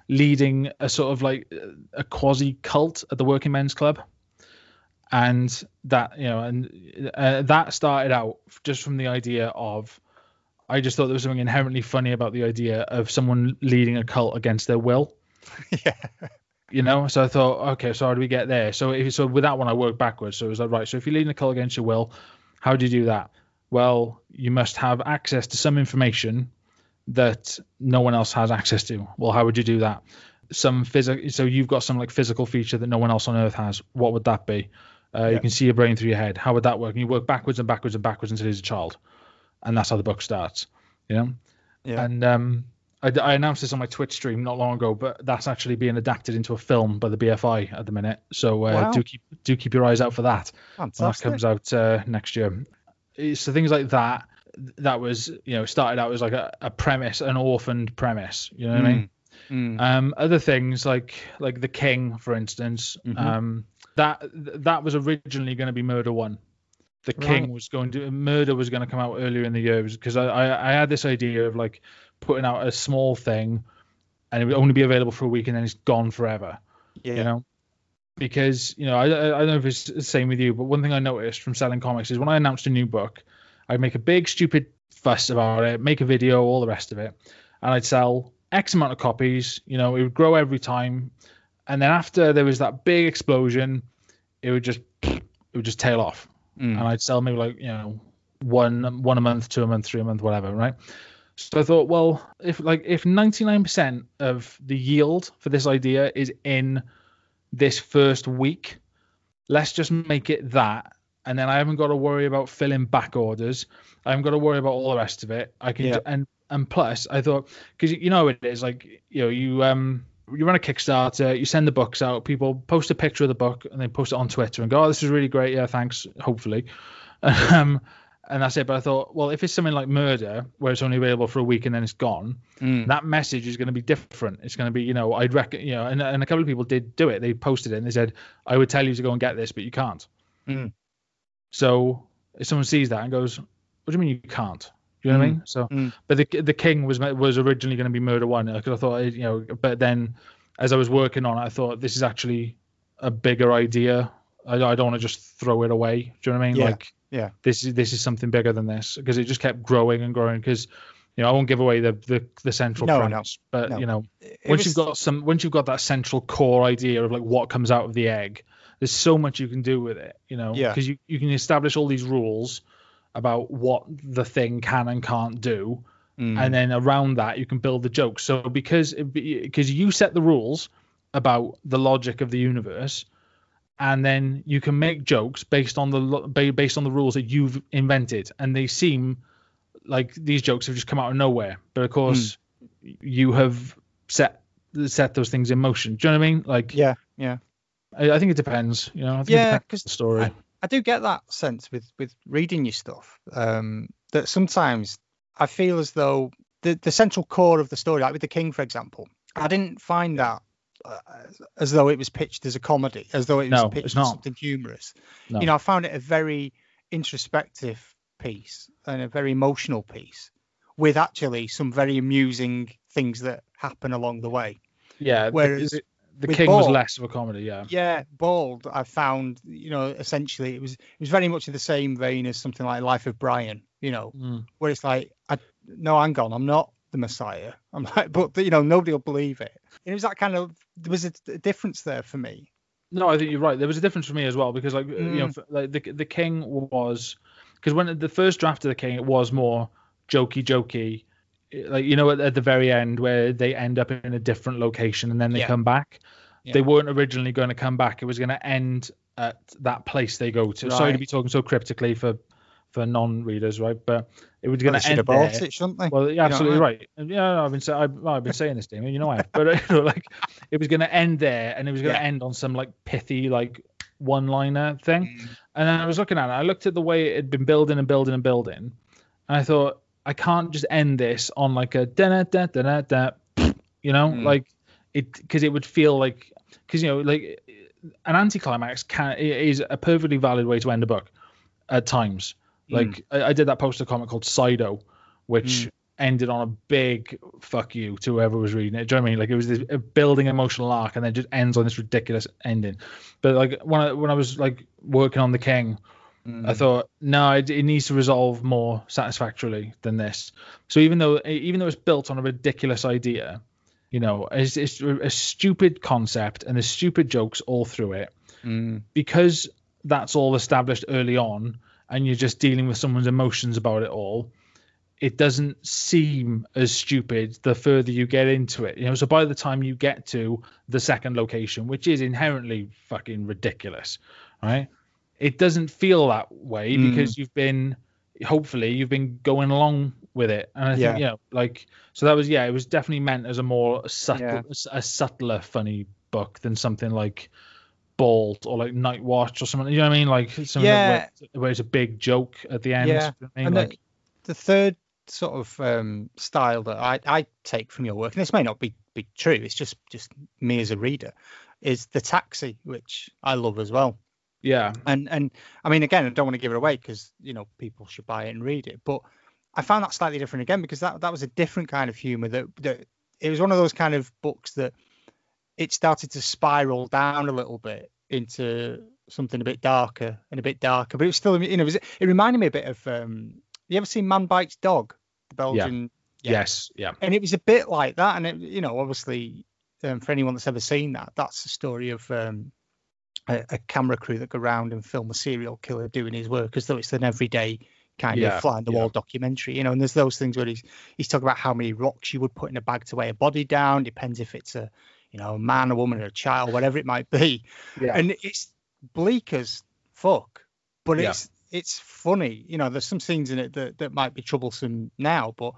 leading a sort of like a quasi cult at the working men's club. And that you know and uh, that started out just from the idea of i just thought there was something inherently funny about the idea of someone leading a cult against their will. Yeah. you know so i thought okay so how do we get there? So if, so with that one i worked backwards. So it was like right so if you're leading a cult against your will how do you do that well you must have access to some information that no one else has access to well how would you do that some physical so you've got some like physical feature that no one else on earth has what would that be uh, Yeah. You can see your brain through your head. How would that work? And you work backwards and backwards and backwards until he's a child, and that's how the book starts. You know. Yeah. And um, I, I announced this on my Twitch stream not long ago, but that's actually being adapted into a film by the BFI at the minute. So uh, Wow. do keep do keep your eyes out for that when that comes out uh, next year. So things like that. That was you know started out as like a, a premise, an orphaned premise. You know what I mean? Mm. Um, other things like like the King, for instance, Mhm. um, that that was originally going to be Murder One. The King was going to Murder was going to come out earlier in the year because I, I I had this idea of like putting out a small thing, and it would only be available for a week and then it's gone forever. Yeah. You know, because you know I I don't know if it's the same with you, but one thing I noticed from selling comics is when I announced a new book, I'd make a big stupid fuss about it, make a video, all the rest of it, and I'd sell X amount of copies. You know, it would grow every time, and then after there was that big explosion, it would just it would just tail off, Mm. and I'd sell maybe like you know one one a month, two a month, three a month, whatever, right? So I thought, well, if like if 99% of the yield for this idea is in this first week, let's just make it that, and then I haven't got to worry about filling back orders. I haven't got to worry about all the rest of it. I can Yeah. and and plus I thought because you know it is like you know you um you run a Kickstarter, you send the books out, people post a picture of the book and they post it on Twitter and go, oh, this is really great, yeah, thanks, hopefully. Um, and that's it. But I thought, well, if it's something like Murder, where it's only available for a week and then it's gone, Mm. that message is going to be different. It's going to be, you know, I'd reckon, you know, and, and a couple of people did do it. They posted it and they said, I would tell you to go and get this, but you can't. Mm. So if someone sees that and goes, what do you mean you can't? Do you know what I Mm. mean? So, Mm. but the the King was was originally going to be Murder One because I thought, you know, but then as I was working on it, I thought this is actually a bigger idea. I, I don't want to just throw it away. Do you know what I mean? Yeah. Like, Yeah. this is this is something bigger than this because it just kept growing and growing because you know I won't give away the the, the central No, no, premise but no. you know once was- you've got some once you've got that central core idea of like what comes out of the egg there's so much you can do with it you know Yeah. because you, you can establish all these rules about what the thing can and can't do Mm. and then around that you can build the jokes so because because you set the rules about the logic of the universe and then you can make jokes based on the based on the rules that you've invented. And they seem like these jokes have just come out of nowhere. But of course you have set set those things in motion. Do you know what i mean? Like yeah, yeah. i, I think it depends you know I think Yeah, because the story. I, I do get that sense with with reading your stuff. Um, that sometimes I feel as though the the central core of the story, like with the King, for example, I didn't find that uh, as though it was pitched as a comedy, as though it was No, pitched as something humorous. No. You know, I found it a very introspective piece and a very emotional piece, with actually some very amusing things that happen along the way. yeah whereas the, the king was less of a comedy yeah yeah bald i found you know essentially it was it was very much in the same vein as something like life of brian you know Mm. where it's like i no hang on i'm not the messiah i'm like but you know nobody will believe it and it was that kind of there was a, a difference there for me No, I think you're right. There was a difference for me as well because, like, you know, Mm. like the the king was because when the first draft of the king, it was more jokey, jokey, like you know, at, at the very end where they end up in a different location and then they Yeah. come back. Yeah. They weren't originally going to come back. It was going to end at that place they go to. Sorry to be talking so cryptically for for non-readers, right? But it was going to end there. it shouldn't they Well, You you're absolutely mean? right. Yeah, I've been say, I've, I've been saying this, Damien. You know I have. But you know, like, it was going to end there, and it was going to Yeah. end on some like pithy like one-liner thing, Mm. And then I was looking at it. I looked at the way it had been building and building and building, and I thought I can't just end this on like a da da da da da, you know, Mm. like it because it would feel like because you know like an anticlimax can is a perfectly valid way to end a book at times. Like hmm. I, I did that poster comic called Sido, which hmm. ended on a big fuck you to whoever was reading it. Do you know what I mean? Like it was this a building emotional arc and then just ends on this ridiculous ending. But like when I when I was like working on the King, I hmm. thought no, it, it needs to resolve more satisfactorily than this. So even though even though it's built on a ridiculous idea, you know, it's, it's a stupid concept and there's stupid jokes all through it Mm. because that's all established early on and you're just dealing with someone's emotions about it all it doesn't seem as stupid the further you get into it you know so by the time you get to the second location which is inherently fucking ridiculous right it doesn't feel that way Mm. because you've been hopefully you've been going along with it and i Yeah. think you know like so that was yeah it was definitely meant as a more subtle Yeah. a subtler funny book than something like Bald or like Night Watch or something. You know what I mean? Like something Yeah. where, where it's a big joke at the end. Yeah. You know I mean? And like, the, the third sort of um, style that I, I take from your work, and this may not be, be true, it's just just me as a reader, is the taxi, which I love as well. yeah, And and I mean, again, I don't want to give it away because you know people should buy it and read it, but I found that slightly different again because that that was a different kind of humor. That that it was one of those kind of books that it started to spiral down a little bit into something a bit darker and a bit darker, but it was still you know it, was, it reminded me a bit of um. You ever seen Man Bites Dog, the Belgian? yeah. yes, yeah, and it was a bit like that and it, you know obviously um, for anyone that's ever seen that that's the story of um, a, a camera crew that go around and film a serial killer doing his work as though it's an everyday kind Yeah, of fly on the wall documentary you know and there's those things where he's he's talking about how many rocks you would put in a bag to weigh a body down depends if it's a you know a man a woman or a child whatever it might be Yeah. and it's bleak as fuck but Yeah. it's it's funny you know there's some scenes in it that, that might be troublesome now but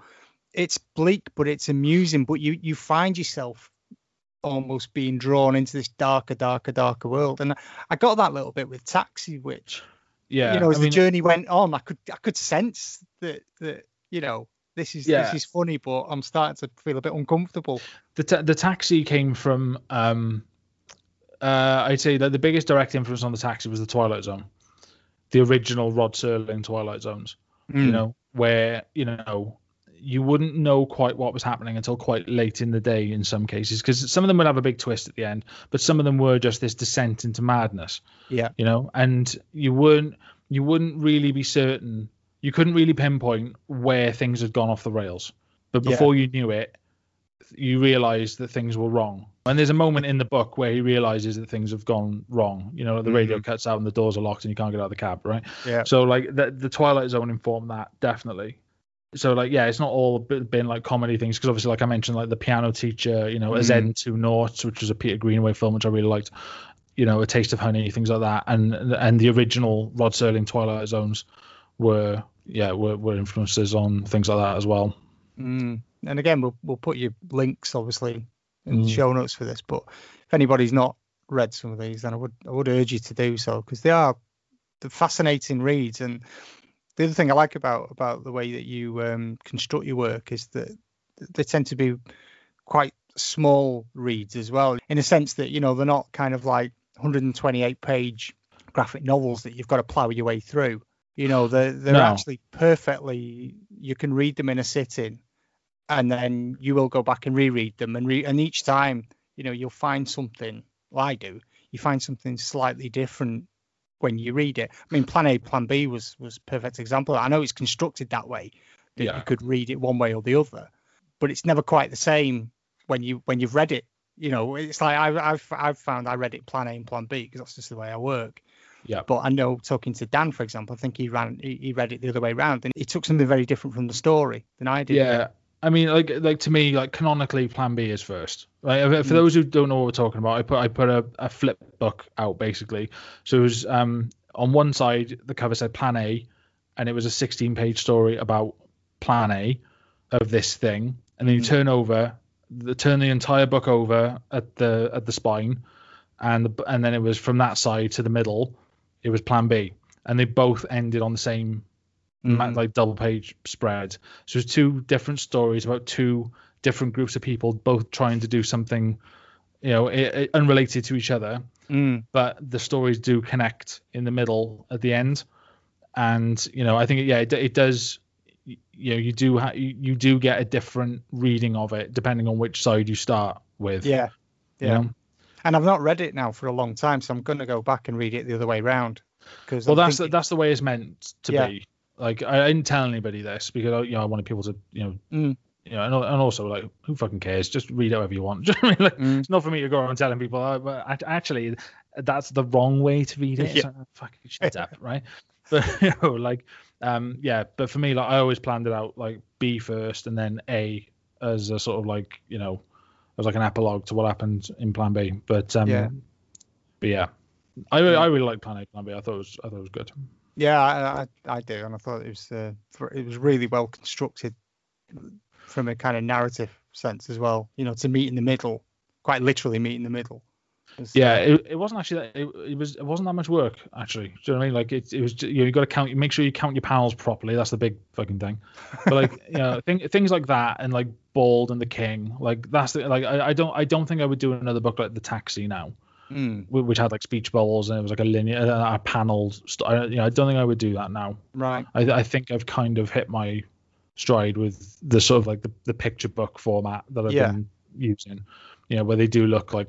it's bleak but it's amusing but you you find yourself almost being drawn into this darker darker darker world and i got that little bit with taxi which yeah. you know as I the mean, journey went on i could i could sense that that you know this is Yeah. this is funny but i'm starting to feel a bit uncomfortable the ta- the taxi came from um, uh, I'd say that the biggest direct influence on the taxi was the Twilight Zone, the original Rod Serling Twilight Zones. You Mm. know, where you know you wouldn't know quite what was happening until quite late in the day in some cases because some of them would have a big twist at the end but some of them were just this descent into madness yeah you know and you weren't you wouldn't really be certain you couldn't really pinpoint where things had gone off the rails but Yeah. before you knew it you realize that things were wrong. And there's a moment in the book where he realizes that things have gone wrong you know the radio cuts out and the doors are locked and you can't get out of the cab right? Yeah. So like the, the twilight zone informed that definitely. So like yeah it's not all been like comedy things because obviously like i mentioned like the piano teacher you know a Mhm. Zed & Two Noughts which was a peter greenaway film which i really liked you know a taste of honey things like that. And and the original rod serling twilight zones were yeah were, were influences on things like that as well. Mm. And again, we'll we'll put your links obviously in the Mm. show notes for this. But if anybody's not read some of these, then I would I would urge you to do so because they are the fascinating reads. And the other thing I like about about the way that you um, construct your work is that they tend to be quite small reads as well, in a sense that you know they're not kind of like 128 page graphic novels that you've got to plow your way through. You know, they're they're No. actually perfectly. You can read them in a sitting, and then you will go back and reread them, and re- and each time, you know, you'll find something. Well, I do. You find something slightly different when you read it. I mean, Plan A, Plan B was was a perfect example. I know it's constructed that way that Yeah. you could read it one way or the other, but it's never quite the same when you when you've read it. You know, it's like I've I've, I've found I read it Plan A and Plan B because that's just the way I work. yeah But I know talking to Dan, for example, I think he ran he, he read it the other way around, and he took something very different from the story than I did. Yeah, I mean, like, like to me, like canonically, Plan B is first. Right? For Mm. those who don't know what we're talking about, I put I put a, a flip book out basically. So it was um on one side the cover said Plan A, and it was a 16 page story about Plan A of this thing, and then you Mm. turn over, the turn the entire book over at the at the spine, and the, and then it was from that side to the middle, it was Plan B. and they both ended on the same Mhm. like double page spread. So it's two different stories about two different groups of people both trying to do something, you know, i- i- unrelated to each other, Mm. but the stories do connect in the middle at the end. And you know, I think yeah, it, it does. You know, you do ha- you, you do get a different reading of it depending on which side you start with. Yeah. you Yeah. know? And I've not read it now for a long time, so I'm going to go back and read it the other way round. Because Well, that's the, that's the way it's meant to Yeah. be. Like I, I didn't tell anybody this because you know I wanted people to you know Mm. you know and, and also like who fucking cares? Just read however you want. Do you know what I mean? Like, Mm. It's not for me to go around telling people. Oh, but actually, that's the wrong way to read it. Yeah. like, fucking shut up, right? But you know, like um yeah. But for me, like I always planned it out like B first and then A as a sort of like you know as like an epilogue to what happened in Plan B. But um Yeah. but yeah. I really, I really like Plan A, Plan B. I thought it was, I thought it was good. Yeah, I, I, I do, and I thought it was uh, it was really well constructed from a kind of narrative sense as well. You know, to meet in the middle, quite literally meet in the middle. It's, Yeah, uh, it, it wasn't actually that. It, it was it wasn't that much work actually. Do you know what I mean? Like it, it was. You know, you got to count. Make sure you count your pals properly. That's the big fucking thing. But like you know, thing, things like that and like Bald and the King. Like that's the like I, I don't I don't think I would do another book like The Taxi now, mm, wh- which had like speech bubbles and it was like a linear a, a paneled. St- I, you know, I don't think I would do that now. right. I, I think I've kind of hit my stride with the sort of like the, the picture book format that I've Yeah. been using. You know, where they do look like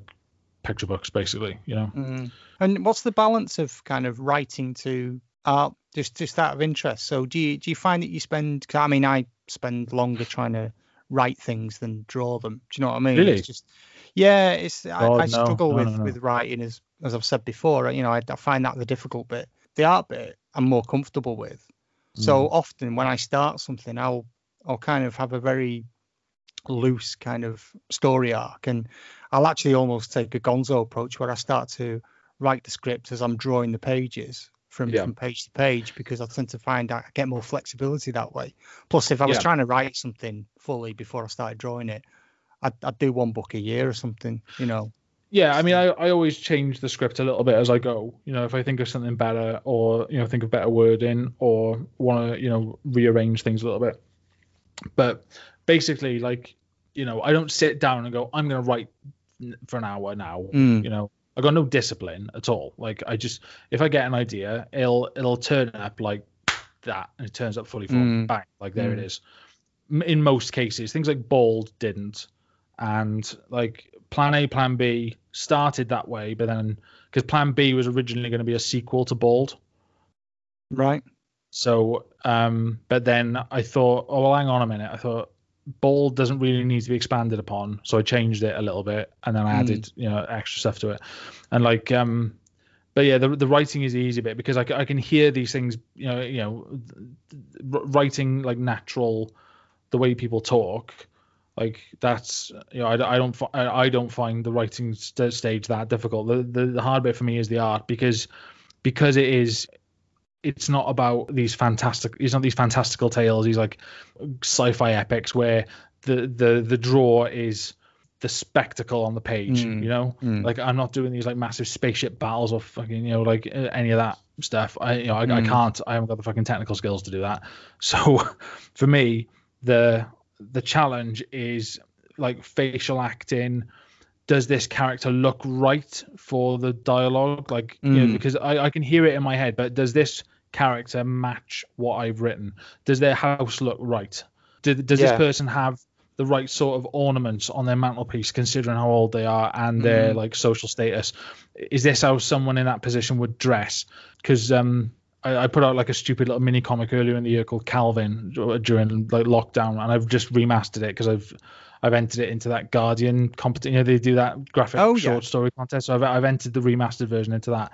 picture books basically. You know. Mm. And what's the balance of kind of writing to art? Just just out of interest. So do you do you find that you spend? I mean, I spend longer trying to write things than draw them. Do you know what I mean? Really? It's just yeah. It's I, God, I no. struggle No, with no, no. with writing as as I've said before. You know, I, I find that the difficult bit. The art bit, I'm more comfortable with. So Mm. often when I start something, I'll I'll kind of have a very loose kind of story arc, and I'll actually almost take a Gonzo approach where I start to write the script as I'm drawing the pages from, Yeah. from page to page because I tend to find I get more flexibility that way. Plus, if I was Yeah. trying to write something fully before I started drawing it, I'd, I'd do one book a year or something, you know. Yeah, I mean, I, I always change the script a little bit as I go. You know, if I think of something better, or you know, think of better wording, or want to you know rearrange things a little bit. But basically, like you know, I don't sit down and go, I'm going to write for an hour now. Mm. You know, I got no discipline at all. Like I just, if I get an idea, it'll it'll turn up like that, and it turns up fully formed, Mm. bang, like there it Mm. is. M- In most cases, things like Bald didn't, and like Plan A, Plan B started that way, but then because Plan B was originally going to be a sequel to Bald, Right. so um, but then I thought, oh well, hang on a minute. I thought Bald doesn't really need to be expanded upon, so I changed it a little bit, and then I Mm. added you know extra stuff to it, and like um, but yeah, the the writing is the easy bit because i can hear these things, you know, you know, writing like natural, the way people talk, like that's you know I, I don't I, I don't find the writing st- stage that difficult. The, the the hard bit for me is the art because because it is it's not about these fantastic it's not these fantastical tales these like sci-fi epics where the the the draw is the spectacle on the page Mm. you know Mm. like i'm not doing these like massive spaceship battles or fucking you know like uh, any of that stuff i you know I, I Mm. can't i haven't got the fucking technical skills to do that so for me the the challenge is like facial acting does this character look right for the dialogue like you know Mm. because I, I can hear it in my head but does this character match what i've written does their house look right Did, does Yeah. this person have the right sort of ornaments on their mantelpiece considering how old they are and their Mhm. like social status is this how someone in that position would dress because um I, I put out like a stupid little mini comic earlier in the year called Calvin during like lockdown, and I've just remastered it because I've I've entered it into that Guardian competition. You know, they do that graphic Oh, yeah. short story contest. So I've I've entered the remastered version into that.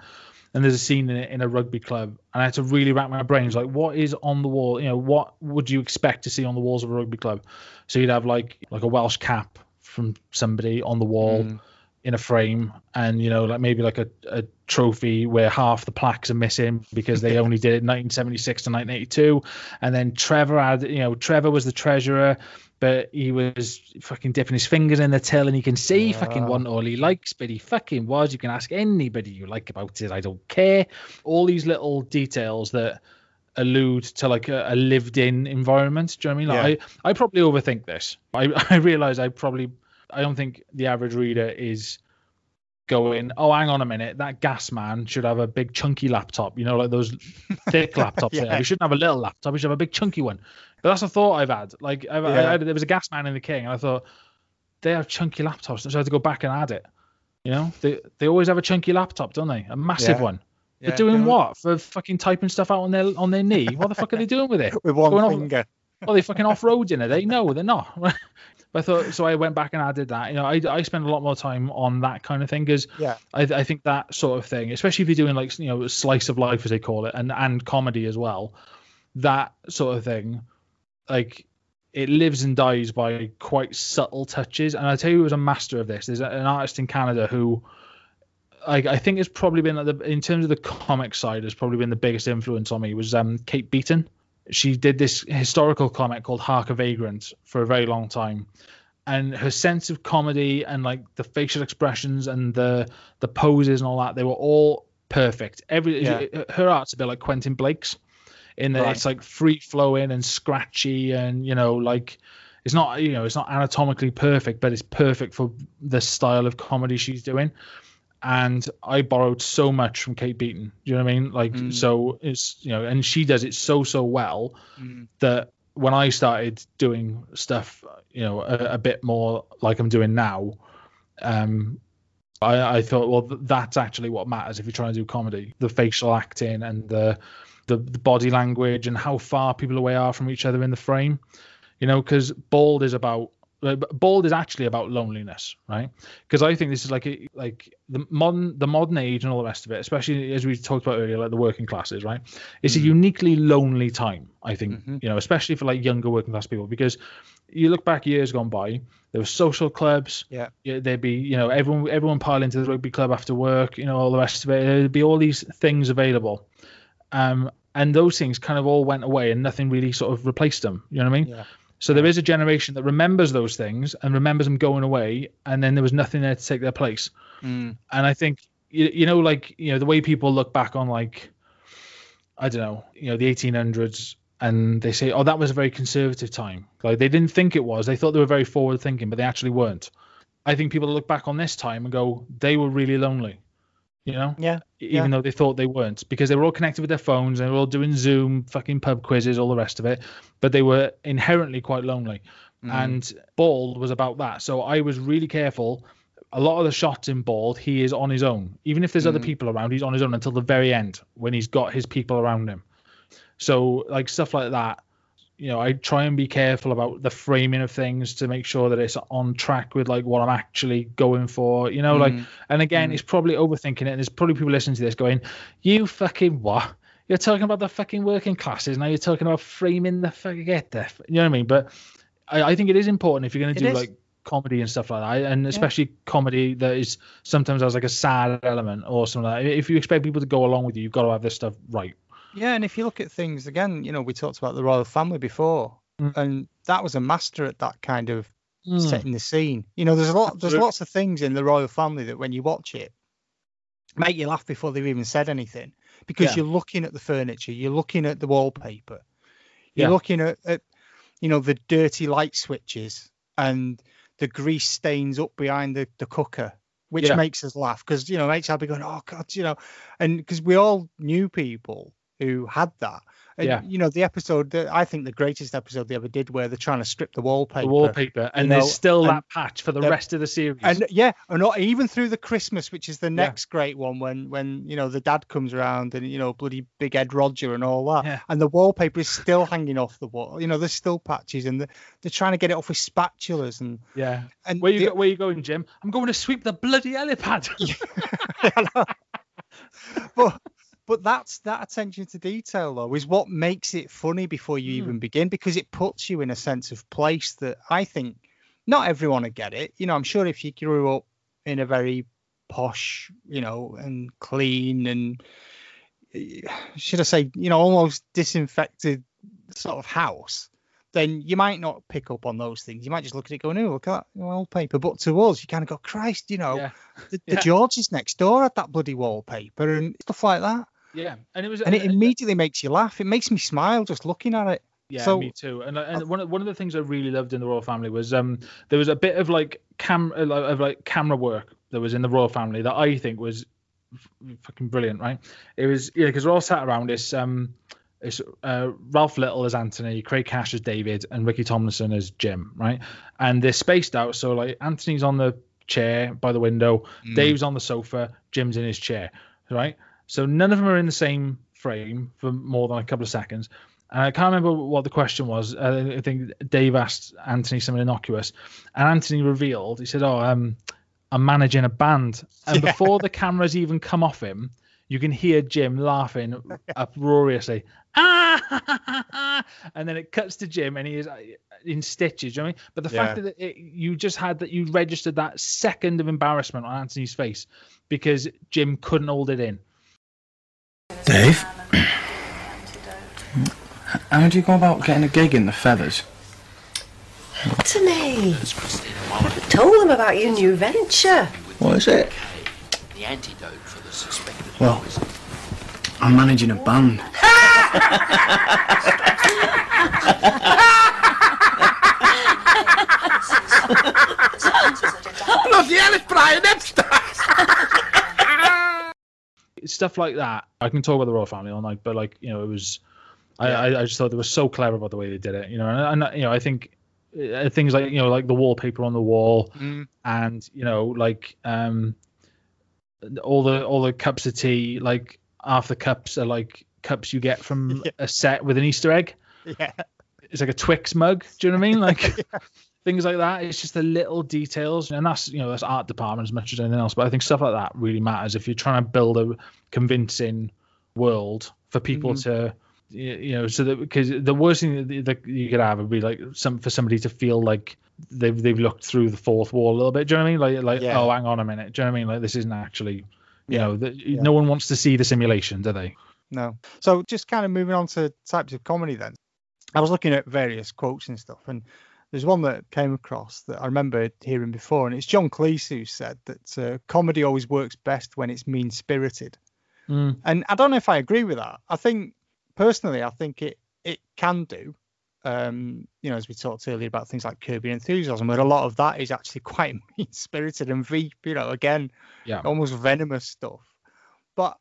And there's a scene in it in a rugby club, and I had to really rack my brains like, what is on the wall? You know, what would you expect to see on the walls of a rugby club? So you'd have like like a Welsh cap from somebody on the wall Mm. In a frame, and you know, like maybe like a, a trophy where half the plaques are missing because they only did it 1976 to 1982, and then Trevor had, you know, Trevor was the treasurer. But he was fucking dipping his fingers in the till, and he can see he fucking wasn't all he likes, but he fucking was. You can ask anybody you like about it. I don't care. All these little details that allude to like a, a lived-in environment. Do you know what I mean? Like I, I probably overthink this. I, I realize I probably I don't think the average reader is going, oh, hang on a minute, that gas man should have a big chunky laptop, you know, like those thick laptops. Yeah. there. He shouldn't have a little laptop. He should have a big chunky one. But that's a thought I've had. Like I've, I Yeah. had, there was a gas man in the King, and I thought they have chunky laptops, so I had to go back and add it. You know, they they always have a chunky laptop, don't they? A massive Yeah. one. Yeah, They're doing what? For fucking typing stuff out on their on their knee? What the fuck are they doing with it? with one Going off- finger. well, they fucking off roading are they? No, they're not. but I thought so. I went back and added that. You know, I I spend a lot more time on that kind of thing because Yeah. I I think that sort of thing, especially if you're doing like you know slice of life as they call it, and and comedy as well, that sort of thing, like it lives and dies by quite subtle touches. And I tell you, who was a master of this. There's an artist in Canada who. I, I think has probably been the in terms of the comic side has probably been the biggest influence on me was um Kate Beaton she did this historical comic called Hark a Vagrant for a very long time. And her sense of comedy and like the facial expressions and the the poses and all that, they were all perfect. Every Yeah. her art's a bit like Quentin Blake's in that Right. it's like free flowing and scratchy and you know like it's not you know it's not anatomically perfect, but it's perfect for the style of comedy she's doing. And I borrowed so much from Kate Beaton. Do you know what I mean? Like Mm. so it's you know, and she does it so so well Mm. that when I started doing stuff, you know, a, a bit more like I'm doing now, um, I, I thought, well, th- that's actually what matters if you're trying to do comedy: the facial acting and the, the the body language and how far people away are from each other in the frame. You know, because bald is about uh, bald is actually about loneliness, right? Because I think this is like a, like the modern the modern age and all the rest of it, especially as we talked about earlier, like the working classes, right? It's a uniquely lonely time, I think, you know, especially for like younger working class people, because you look back years gone by, there were social clubs, Yeah. yeah, there'd be you know everyone everyone pile into the rugby club after work, you know, all the rest of it. There'd be all these things available, um, and those things kind of all went away, and nothing really sort of replaced them. You know what I mean? Yeah. So there is a generation that remembers those things and remembers them going away, and then there was nothing there to take their place. Mm. And I think you, you know, like you know, the way people look back on like I don't know, you know, the 1800s, and they say, oh, that was a very conservative time. Like they didn't think it was. They thought they were very forward thinking, but they actually weren't. I think people look back on this time and go, they were really lonely. You know, Yeah. even though they thought they weren't because they were all connected with their phones they were all doing zoom fucking pub quizzes all the rest of it but they were inherently quite lonely. Mm. And bald was about that. So i was really careful. A lot of the shots in bald he is on his own. Even if there's other mm. people around he's on his own until the very end when he's got his people around him. So like stuff like that you know i try and be careful about the framing of things to make sure that it's on track with like what i'm actually going for you know like mm. and again mm. it's probably overthinking it and there's probably people listening to this going you fucking what? You're talking about the fucking working classes now you're talking about framing the fucking get the you know what i mean? But i, I think it is important if you're going to do like comedy and stuff like that and especially comedy that is sometimes has like a sad element or something like that. If you expect people to go along with you you've got to have this stuff right Yeah, and if you look at things again, you know, we talked about the Royle Family before, Mm. and that was a master at that kind of Mm. setting the scene. You know, there's a lot, there's lots of things in the Royle Family that when you watch it, make you laugh before they've even said anything, because Yeah. you're looking at the furniture, you're looking at the wallpaper, you're Yeah. looking at, at, you know, the dirty light switches and the grease stains up behind the, the cooker. Which Yeah. makes us laugh because you know makes I'll be going oh god you know and because we all knew people who had that. And, Yeah. You know, the episode, that I think the greatest episode they ever did where they're trying to strip the wallpaper. the wallpaper and there's know, still and- that patch for the the- rest of the series And yeah, and not even through the Christmas, which is the next great one when when you know the dad comes around and you know bloody big Ed Roger and all that, Yeah. and the wallpaper is still hanging off the wall. You know, there's still patches, and the, they're trying to get it off with spatulas and yeah and where you the- go, where you going jim i'm going to sweep the bloody helipad but but that's that attention to detail though is what makes it funny before you hmm. even begin because it puts you in a sense of place that I think not everyone would get it. You know, I'm sure if you grew up in a very posh, you know, and clean and should I say, you know, almost disinfected sort of house, then you might not pick up on those things. You might just look at it going, oh, look at that wallpaper. But to us, you kind of go, Christ, you know, Yeah. the, the Yeah. Georges next door had that bloody wallpaper and stuff like that. Yeah, and it was And it immediately makes you laugh. It makes me smile just looking at it. Yeah, So- me too. And and one of, one of the things I really loved in the Royle Family was um there was a bit of like cam uh, of like camera work that was in the Royle Family that I think was f- fucking brilliant. Right? It was yeah because we're all sat around this um it's uh, Ralph Little as Anthony, Craig Cash as David, and Ricky Tomlinson as Jim. Right? And they're spaced out. So like Anthony's on the chair by the window, Dave's on the sofa, Jim's in his chair. Right? So none of them are in the same frame for more than a couple of seconds. And I can't remember what the question was. Uh, I think Dave asked Anthony something innocuous, and Anthony revealed. He said, "Oh, um, I'm managing a band." And before the cameras even come off him, you can hear Jim laughing uproariously. Ah! and then it cuts to Jim, and he is uh, in stitches. You know what I mean? But the fact that it, you just had that, you registered that second of embarrassment on Anthony's face because Jim couldn't hold it in. Dave? How do you go about getting a gig in the Feathers? Anthony, told them about your new venture. What is it? The antidote for the suspected Well, I'm managing a band. Bloody hell, it's Brian Epstein! stuff like that. I can talk about the Royle Family all night, but like you know, it was. I, I, I just thought they were so clever about the way they did it, you know, and, and you know, I think uh, things like you know, like the wallpaper on the wall, Mm. and you know, like um, all the all the cups of tea, like half the cups are like cups you get from a set with an Easter egg. Yeah. It's like a Twix mug. Do you know what I mean? Like things like that. It's just the little details, and that's you know that's art department as much as anything else. But I think stuff like that really matters if you're trying to build a convincing world for people Mhm. to. You know, so that because the worst thing that, you could have would be like some for somebody to feel like they've they've looked through the fourth wall a little bit. Do you know what I mean? Like like Yeah. oh, hang on a minute. Do you know what I mean? Like this isn't actually, you Yeah. know, that no one wants to see the simulation, do they? No. So just kind of moving on to types of comedy then. I was looking at various quotes and stuff, and there's one that came across that I remember hearing before, and it's John Cleese who said that uh, comedy always works best when it's mean spirited. Mm. And I don't know if I agree with that. I think personally, I think it it can do. Um, you know, as we talked earlier about things like Curb Your Enthusiasm, where a lot of that is actually quite mean spirited and veep, you know, again, Yeah. almost venomous stuff. But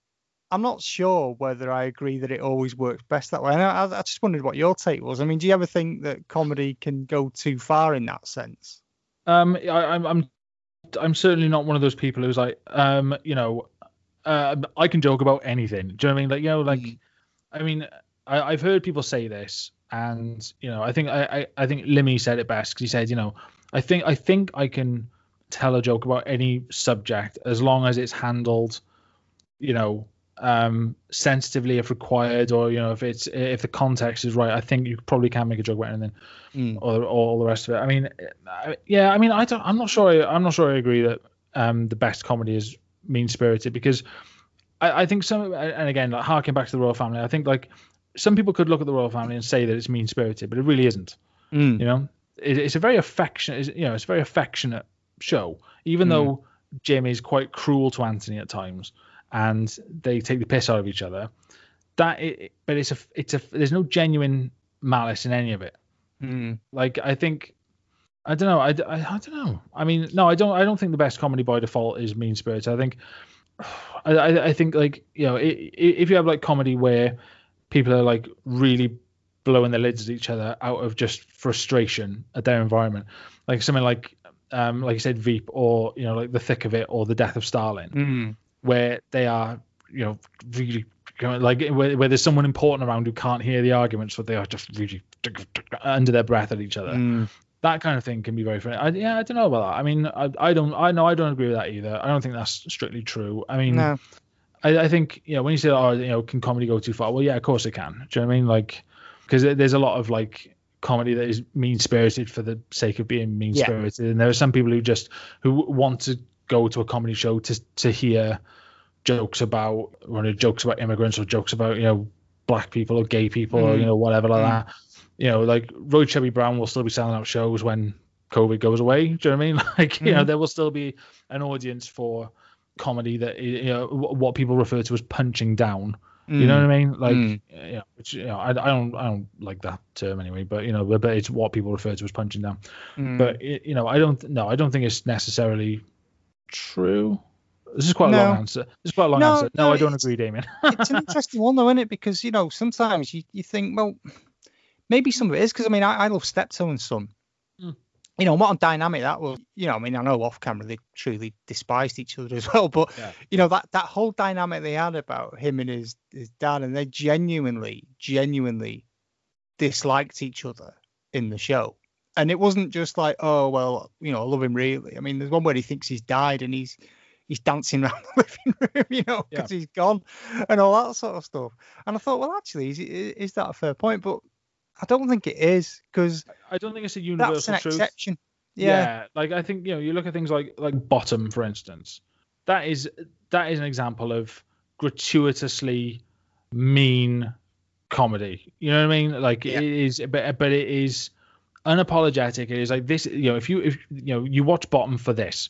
I'm not sure whether I agree that it always works best that way. And I, I just wondered what your take was. I mean, do you ever think that comedy can go too far in that sense? Um, I, I'm, I'm, I'm certainly not one of those people who's like, um, you know, uh, I can joke about anything. Do you know what I mean? Like, you know, like, I mean, I, I've heard people say this, and you know, I think I, I, I think Limmy said it best because he said, you know, I think I think I can tell a joke about any subject as long as it's handled, you know, um, sensitively if required, or you know, if it's if the context is right. I think you probably can make a joke about anything Mm. or, or all the rest of it. I mean, I, yeah, I mean, I don't, I'm not sure. I, I'm not sure I agree that um, the best comedy is mean spirited because I, I think some, and again, like harking back to the Royle Family, I think like some people could look at the Royle Family and say that it's mean spirited, but it really isn't. Mm. You know, it, it's a very affectionate, you know, it's a very affectionate show, even Mm. though Jim is quite cruel to Anthony at times, and they take the piss out of each other. That, it, but it's a, it's a, there's no genuine malice in any of it. Mm. Like I think, I don't know. I, I, I don't know. I mean, no, I don't. I don't think the best comedy by default is mean spirits. I think, I, I, I think like you know, i- i- if you have like comedy where people are like really blowing their lids at each other out of just frustration at their environment, like something like, um, like you said, Veep, or you know, like The Thick of It, or The Death of Stalin, Mm. Where they are, you know, really like where, where there's someone important around who can't hear the arguments, but they are just really under their breath at each other. Mm. That kind of thing can be very funny. I, yeah, I don't know about that. I mean, I, I don't, I know I don't agree with that either. I don't think that's strictly true. I mean, No. I, I think you know when you say, oh, you know, can comedy go too far? Well, yeah, of course it can. Do you know what I mean? Like, because there's a lot of like comedy that is mean spirited for the sake of being mean spirited, and there are some people who just who want to go to a comedy show to to hear jokes about one of jokes about immigrants or jokes about you know black people or gay people or Mm. you know whatever like Mm. that. You know, like Roy Chubby Brown will still be selling out shows when COVID goes away. Do you know what I mean? Like you know, Mhm. there will still be an audience for comedy that you know what people refer to as punching down. You know Mm. what I mean? Like, Mm. you know, which you know, I, I don't, I don't like that term anyway. But you know, but but it's what people refer to as punching down. Mm. But you know, I don't, no, I don't think it's necessarily true. This is quite a No. long answer. This is quite a long No, answer. No, no, I don't agree, Damien. it's an interesting one though, isn't it? Because you know sometimes you, you think, well, maybe some of it is because I mean I, I love Steptoe and Son. Mm. You know what a dynamic that was. You know, I mean I know off camera they truly despised each other as well, but Yeah. you know that that whole dynamic they had about him and his his dad, and they genuinely, genuinely disliked each other in the show. And it wasn't just like, oh well, you know, I love him really. I mean, there's one where he thinks he's died and he's he's dancing around the living room, you know, because he's gone and all that sort of stuff. And I thought, well, actually, is, is that a fair point? But I don't think it is because I don't think it's a universal that's an truth. exception. Yeah. like I think you know, you look at things like like bottom, for instance. That is that is an example of gratuitously mean comedy. You know what I mean? Like it is, but but it is unapologetic. It is like this. You know, if you if you know you watch bottom for this,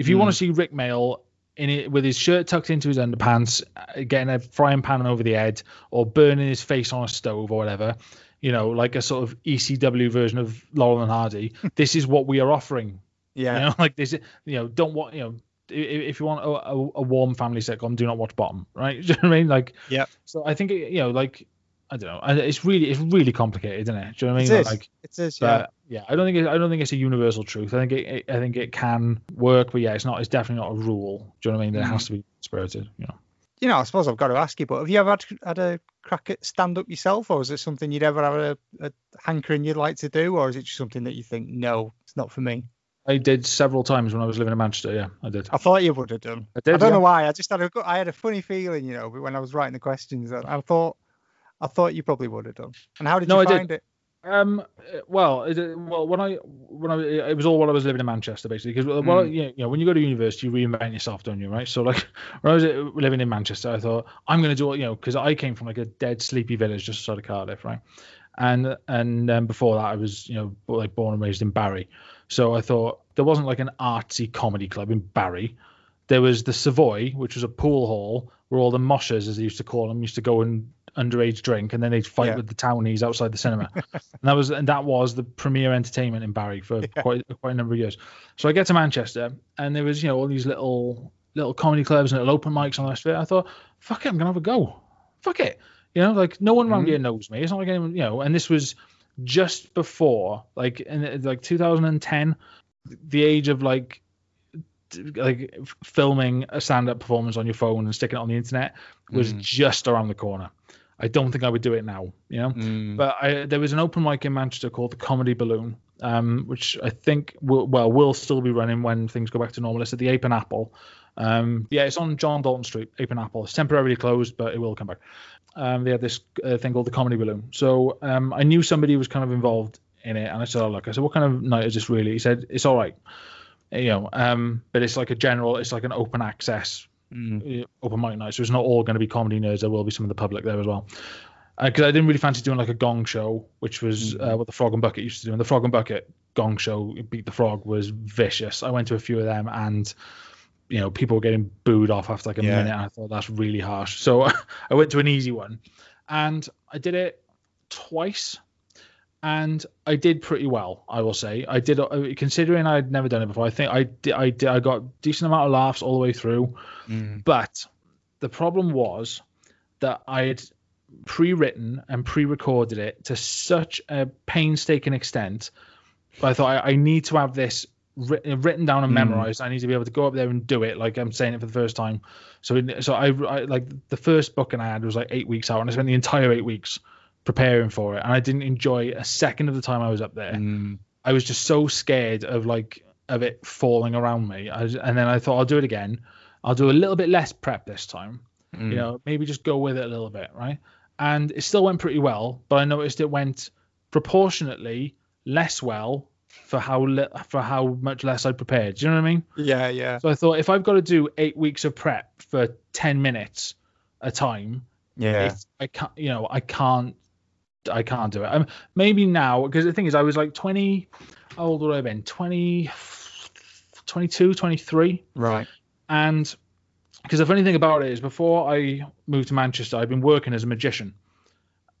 if you want to see Rik Mayall in it with his shirt tucked into his underpants, uh, getting a frying pan over the head, or burning his face on a stove or whatever, you know, like a sort of ECW version of Laurel and Hardy. this is what we are offering. Yeah. You know, like this, you know, don't want, you know, if you want a, a, a warm family sitcom, do not watch Bottom, right? Do you know what I mean? Like, yeah. So I think, you know, like, I don't know, it's really, it's really complicated, isn't it? Do you know what I mean? is. Like, It is, yeah. yeah, I don't think it, I don't think it's a universal truth. I think it, it, I think it can work, but yeah, it's not. It's definitely not a rule. Do you know what I mean? That it has Mm. to be spirited. You know. You know, I suppose I've got to ask you, but have you ever had, had a crack at stand up yourself, or is it something you'd ever have a, a hankering you'd like to do, or is it just something that you think, no, it's not for me? I did several times when I was living in Manchester. Yeah, I did. I thought you would have done. I did, I don't yeah. know why. I just had a I had a funny feeling, you know, when I was writing the questions. that I thought I thought you probably would have done. And how did No, you I did. find it? Um. uh, Well, it, well, when I when I it was all while I was living in Manchester, basically, because well, Mm. you, know, you know, when you go to university, you reinvent yourself, don't you? Right. So like when I was uh, living in Manchester, I thought I'm going to do it, you know, because I came from like a dead sleepy village just outside of Cardiff, right? And and um, before that, I was you know like born and raised in Barry. So I thought there wasn't like an artsy comedy club in Barry. There was the Savoy, which was a pool hall where all the moshers, as they used to call them, used to go and underage drink, and then they'd fight Yeah. with the townies outside the cinema. and that was and that was the premier entertainment in Barry for quite quite a number of years. So I get to Manchester, and there was you know all these little little comedy clubs and little open mics on the rest of it. I thought, fuck it, I'm gonna have a go. Fuck it, you know, like no one around Mhm. here knows me. It's not like anyone, you know. And this was just before, like in like 2010, the age of like like filming a stand-up performance on your phone and sticking it on the internet was Mm. just around the corner. I don't think I would do it now, you know. Mm. But I, there was an open mic in Manchester called the Comedy Balloon, um, which I think will well will still be running when things go back to normal. It's at the Ape and Apple. Um, yeah, it's on John Dalton Street, Ape and Apple. It's temporarily closed, but it will come back. Um, they had this uh, thing called the Comedy Balloon. So um, I knew somebody was kind of involved in it, and I said, "Oh look," I said, "What kind of night is this really?" He said, "It's all right." You know, um, but it's like a general, it's like an open access Mm. uh, open mic night, so it's not all going to be comedy nerds. There will be some of the public there as well. Because I didn't really fancy doing like a gong show, which was uh, what the Frog and Bucket used to do. And the Frog and Bucket gong show, Beat the Frog, was vicious. I went to a few of them, and you know, people were getting booed off after like a Yeah. minute. And I thought that's really harsh. So I went to an easy one, and I did it twice, and I did pretty well. I will say I did. uh, Considering I'd never done it before, I think I did. I did. I got decent amount of laughs all the way through. Mm. But the problem was that I had pre-written and pre-recorded it to such a painstaking extent. But I thought I, I need to have this writ- written down and Mm. memorized. I need to be able to go up there and do it like I'm saying it for the first time. So, so I, I like the first booking I had was like eight weeks out, and I spent the entire eight weeks preparing for it, and I didn't enjoy a second of the time I was up there. Mm. I was just so scared of like of it falling around me. I was, and then I thought I'll do it again. I'll do a little bit less prep this time. Mm. You know, maybe just go with it a little bit, right? And it still went pretty well, but I noticed it went proportionately less well for how li- for how much less I prepared. Do you know what I mean? Yeah, yeah. So I thought if I've got to do eight weeks of prep for ten minutes a time, Yeah. it's, I can't. You know, I can't. I can't do it. Um, maybe now because the thing is, I was like twenty. How old would I have been? 20, 22, 23. Right. And because the funny thing about it is, before I moved to Manchester, I've been working as a magician,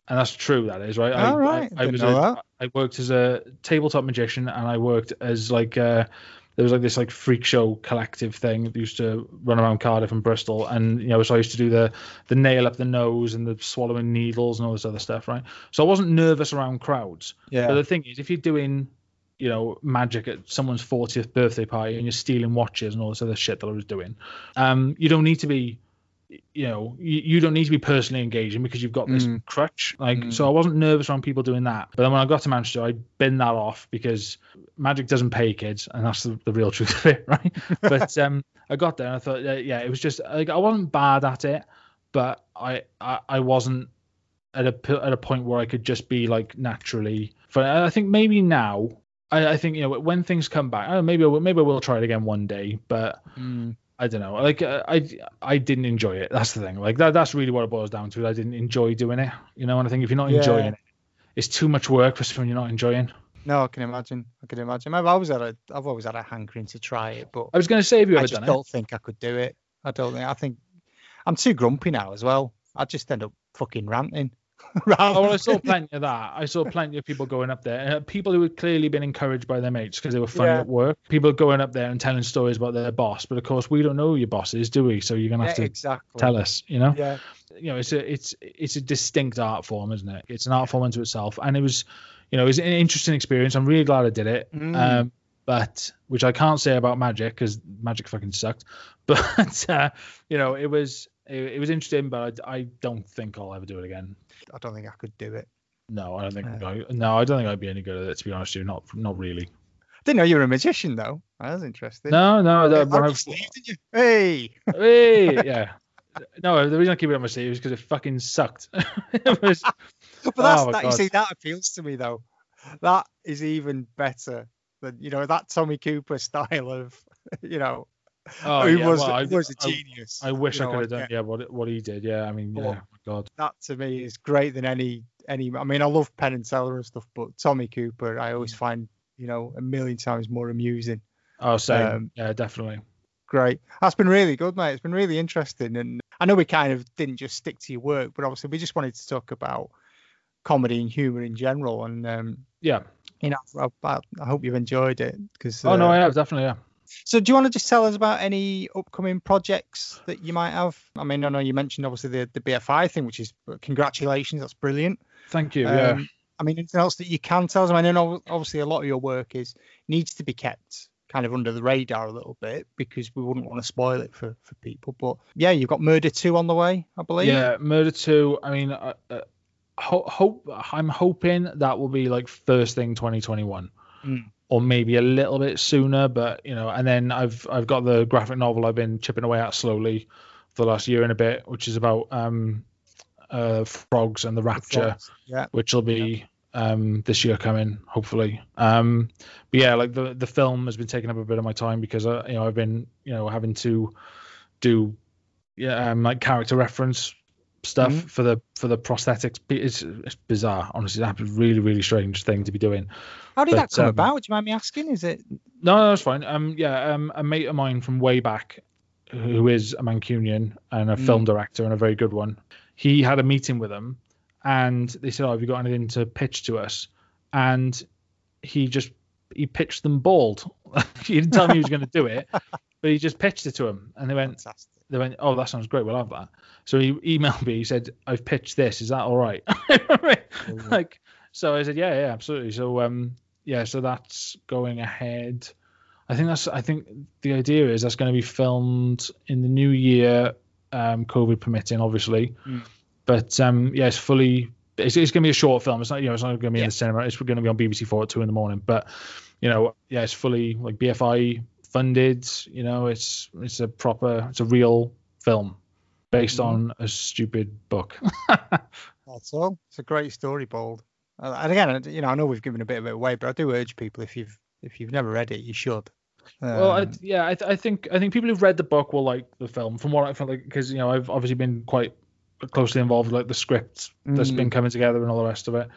and that's true. That is right. I, All right, I, I was. know A, that. I worked as a tabletop magician, and I worked as like uh, there was like this like freak show collective thing that used to run around Cardiff and Bristol, and you know, so I used to do the the nail up the nose and the swallowing needles and all this other stuff, right? So I wasn't nervous around crowds. Yeah. But the thing is, if you're doing you know, magic at someone's 40th birthday party and you're stealing watches and all this other shit that I was doing. Um, you don't need to be, you know, you, you don't need to be personally engaging because you've got this Mm. crutch. Like, Mm. so I wasn't nervous around people doing that. But then when I got to Manchester, I bin that off because magic doesn't pay kids, and that's the, the real truth of it, right? but um, I got there and I thought, uh, yeah, it was just like I wasn't bad at it, but I I, I wasn't at a at a point where I could just be like naturally. But I think maybe now, I, I think you know when things come back, I don't know, maybe I will, maybe I will try it again one day. But Mm. I don't know. Like uh, I I didn't enjoy it. That's the thing. Like that that's really what it boils down to. I didn't enjoy doing it. You know, and I think if you're not Yeah. enjoying it, it's too much work for something you're not enjoying. No, I can imagine. I can imagine. I've always had a, I've always had a hankering to try it, but I was going to say, have you I ever just done it? don't think I could do it. I don't think. I think I'm too grumpy now as well. I just end up fucking ranting. Oh, well, I saw plenty of that. I saw plenty of people going up there. Uh, people who had clearly been encouraged by their mates because they were funny Yeah. at work. People going up there and telling stories about their boss. But of course, we don't know who your boss is, do we? So you're gonna have Yeah, to exactly. tell us. You know. Yeah. You know, it's a it's it's a distinct art form, isn't it? It's an art form unto itself, and it was, you know, it was an interesting experience. I'm really glad I did it. Mm. Um, but which I can't say about magic because magic fucking sucked. But uh, you know, it was it, it was interesting, but I, I don't think I'll ever do it again. I don't think I could do it. No, I don't think. I, no, I don't think I'd be any good at it. To be honest, with you, not not really. Didn't know you were a magician though. That was interesting. No, no. When I I, just leave, didn't you? Hey. hey, yeah. No, the reason I keep it on my sleeve is because it fucking sucked. it was, But that's oh that. You see, that appeals to me though. That is even better than you know that Tommy Cooper style of you know. Oh, who yeah, was well, I- was a I- genius. I wish I know, could have done. yeah. Yeah, what what he did. Yeah, I mean, yeah. Oh. my God. that to me is great than any any. I mean, I love Penn and Teller and stuff, but Tommy Cooper, I Mm. always find you know a million times more amusing. Oh, same. Um, yeah, definitely. Great, that's been really good, mate. It's been really interesting, and I know we kind of didn't just stick to your work, but obviously we just wanted to talk about comedy and humor in general, and um, Yeah. you know, I, I, I hope you've enjoyed it. Because Oh no, I have definitely. Yeah. So, do you want to just tell us about any upcoming projects that you might have? I mean, I know you mentioned obviously the, the BFI thing, which is congratulations, that's brilliant. Thank you. yeah. Um, I mean, anything else that you can tell us? I mean, I know obviously a lot of your work is needs to be kept kind of under the radar a little bit because we wouldn't want to spoil it for, for people. But yeah, you've got Murder 2 on the way, I believe. Yeah, Murder Two. I mean, uh, uh, ho- hope I'm hoping that will be like first thing 2021, Mm. Or maybe a little bit sooner. But you know, and then I've I've got the graphic novel I've been chipping away at slowly for the last year and a bit, which is about um, uh, frogs and the rapture, yeah. which will be um this year coming hopefully um but yeah like the the film has been taking up a bit of my time because uh, you know i've been you know having to do yeah um like character reference stuff Mhm. for the for the prosthetics it's, it's bizarre honestly that's a really really strange thing to be doing How did that come um, about? Do you mind me asking? Is it no, no, that's fine. Um, yeah, um, a mate of mine from way back, who is a Mancunian and a Mm. film director and a very good one, he had a meeting with them, and they said, "Oh, have you got anything to pitch to us?" And he just he pitched them bald. he didn't tell me he was going to do it, but he just pitched it to him, and they went, fantastic? They went, "Oh, that sounds great. We'll have that." So he emailed me. He said, "I've pitched this. Is that all right?" like, so I said, "Yeah, yeah, absolutely." So, um, yeah, so that's going ahead. I think that's. I think the idea is that's going to be filmed in the new year, um, COVID permitting, obviously. Mm. But um, yeah, it's fully. It's, it's going to be a short film. It's not. You know, it's not going to be Yeah. in the cinema. It's going to be on BBC Four at two in the morning. But you know, yeah, it's fully like BFI funded. You know, it's it's a proper, it's a real film based Mhm. on a stupid book. That's all. It's a great story, Bald. Uh, And again, you know, I know we've given a bit of it away, but I do urge people if you've if you've never read it, you should. well, I, Um, yeah, I, th- I think I think people who've read the book will like the film. From what I felt like, because you know, I've obviously been quite closely involved with like the script that's Mm. been coming together and all the rest of it.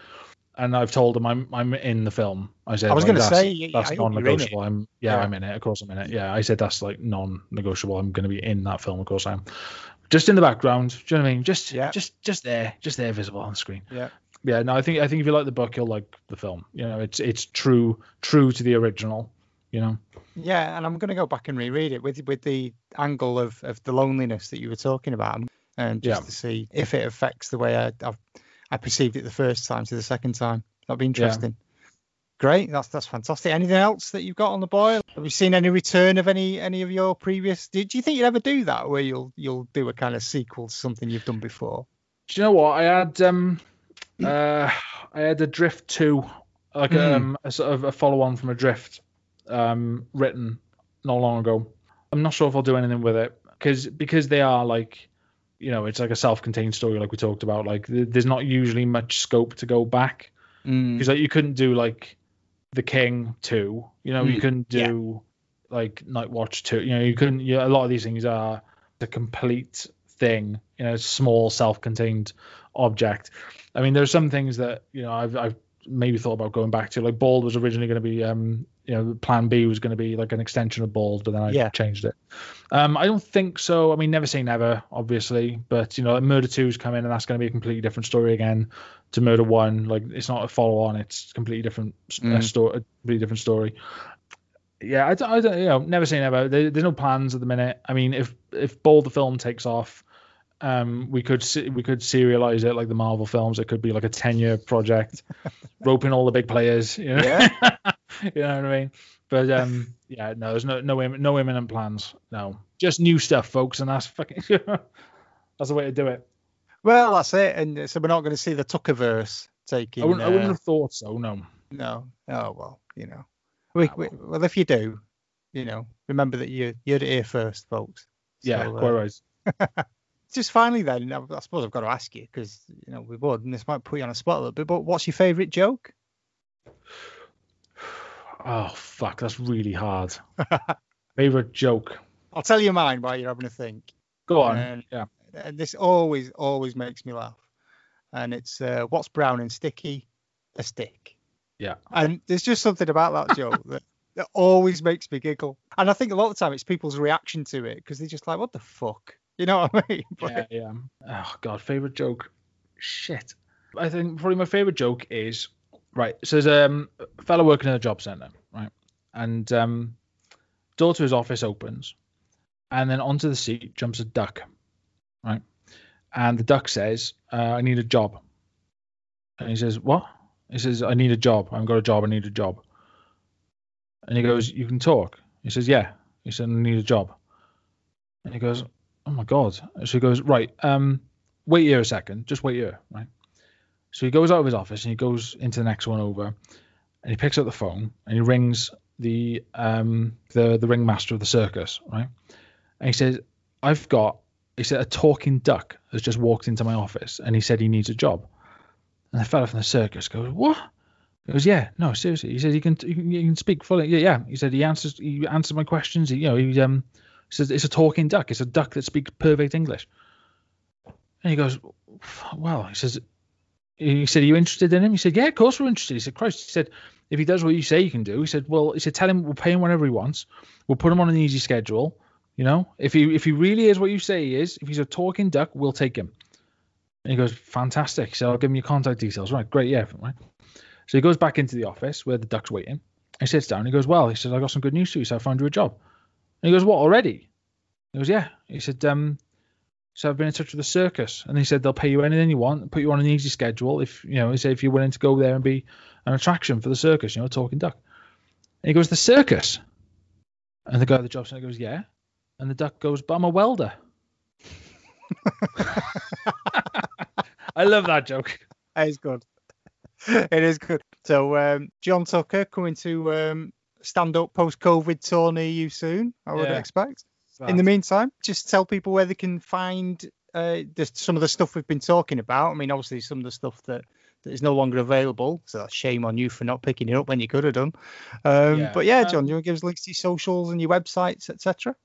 And I've told them I'm I'm in the film. I said I was like, gonna say, that's I hope you're in it. non-negotiable. I'm yeah, Yeah. I'm in it. Of course, I'm in it. Yeah, I said that's like non-negotiable. I'm going to be in that film. Of course, I am. Just in the background. Do you know what I mean? Just yeah. just just there, just there, visible on the screen. Yeah. Yeah, no, I think I think if you like the book, you'll like the film. You know, it's it's true true to the original. You know. Yeah, and I'm going to go back and reread it with with the angle of, of the loneliness that you were talking about, and just Yeah. to see if it affects the way I I've, I perceived it the first time to the second time. That'd be Yeah. interesting. Great, that's that's fantastic. Anything else that you've got on the boil? Have you seen any return of any any of your previous? Did do you think you'd ever do that, where you'll you'll do a kind of sequel to something you've done before? Do you know what I had? Um, uh, I had a Drift two, like Hmm. um, a sort of a follow on from a Drift, um, written not long ago. I'm not sure if I'll do anything with it because because they are like, you know, it's like a self-contained story, like we talked about. Like th- there's not usually much scope to go back Mm. because like you couldn't do like the King two, you know, you Mm, couldn't yeah. do like Night Watch two, you know, you couldn't. Yeah, a lot of these things are the complete thing, you know, small self-contained object. I mean, there are some things that you know I've I've maybe thought about going back to. Like Bald was originally going to be, um, you know, Plan B was going to be like an extension of Bald, but then I Yeah. changed it. Um, I don't think so. I mean, never say never, obviously, but you know, like Murder Two's come in, and that's going to be a completely different story again to Murder One. Like, it's not a follow-on; it's a completely different Mm. uh, story, a completely different story. Yeah, I don't, I don't, you know, never say never. There, there's no plans at the minute. I mean, if if Bald the film takes off, um, we could we could serialize it like the Marvel films. It could be like a ten year project, roping all the big players. You know? you know what I mean? But um, yeah, no, there's no no no imminent plans. No, just new stuff, folks, and that's fucking that's the way to do it. Well, that's it, and so we're not going to see the Tuckerverse taking. I wouldn't, I wouldn't uh, have thought so. No. No. Oh well, you know. We, we, well, if you do, you know, remember that you you heard it here first, folks. Yeah, So, quite uh, right. Just finally, then, I, suppose I've got to ask you because you know we would, and this might put you on a spot a little bit. But what's your favourite joke? Oh fuck, that's really hard. Favorite joke. I'll tell you mine while you're having a think. Go on. And, yeah. and this always always makes me laugh, and it's uh, what's brown and sticky? A stick. Yeah. And there's just something about that joke that, that always makes me giggle. And I think a lot of the time it's people's reaction to it because they're just like, what the fuck? You know what I mean? Yeah, yeah. Oh god, favorite joke. Shit. I think probably my favorite joke is right. So there's um, a fellow working in a job center, right, and um, door to his office opens, and then onto the seat jumps a duck, right, and the duck says, uh, "I need a job," and he says, "What?" He says, "I need a job. I've got a job. I need a job." And he goes, "You can talk." He says, "Yeah." He said, "I need a job." And he goes, "Oh my god!" So he goes, "Right, um, wait here a second. Just wait here, right?" So he goes out of his office and he goes into the next one over, and he picks up the phone and he rings the um the the ringmaster of the circus, right? And he says, "I've got," he said, "a talking duck has just walked into my office and he said he needs a job." And the fella from the circus goes, "What?" He goes, "Yeah, no, seriously." He says, "He can he can, he can speak fully." Yeah, yeah. He said he answers he answers my questions. He, you know, he um says it's a talking duck. It's a duck that speaks perfect English. And he goes, "Well," he says, he said, Are you interested in him? He said, Yeah, of course we're interested. He said, Christ, he said, if he does what you say he can do, he said, Well, he said, tell him we'll pay him whenever he wants. We'll put him on an easy schedule. You know, if he if he really is what you say he is, if he's a talking duck, we'll take him. And he goes, Fantastic. So I'll give him your contact details. Right, great, yeah, right. So he goes back into the office where the duck's waiting. He sits down. He goes, Well, he says, I got some good news for you. So I found you a job. And he goes, What already? He goes, Yeah. He said, um, so I've been in touch with the circus, and he said they'll pay you anything you want, put you on an easy schedule if you know, he said if you're willing to go there and be an attraction for the circus, you know, talking duck. And he goes, the circus, and the guy at the job center goes, yeah, and the duck goes, but I'm a welder. I love that joke. It is good. It is good. So um, John Tucker coming to um, stand up post COVID tour near you soon, I would Yeah. expect. In the meantime, just tell people where they can find uh, the, some of the stuff we've been talking about. I mean, obviously some of the stuff that that is no longer available. So that's shame on you for not picking it up when you could have done. Um, Yeah, but yeah, John, um, do you want to give us links to your socials and your websites, etc.?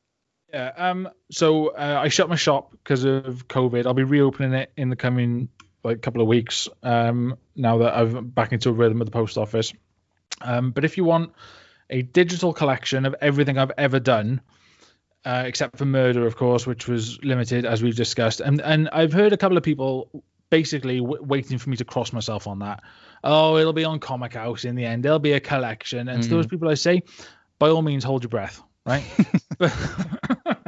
Yeah. Um. So uh, I shut my shop because of COVID. I'll be reopening it in the coming like couple of weeks. Um. Now that I've back into a rhythm of the post office. Um. But if you want a digital collection of everything I've ever done, uh, except for murder, of course, which was limited as we've discussed, and and I've heard a couple of people basically w- waiting for me to cross myself on that. Oh, it'll be on Comic House in the end. There'll be a collection, and to those people I say, by all means, hold your breath, right? but, but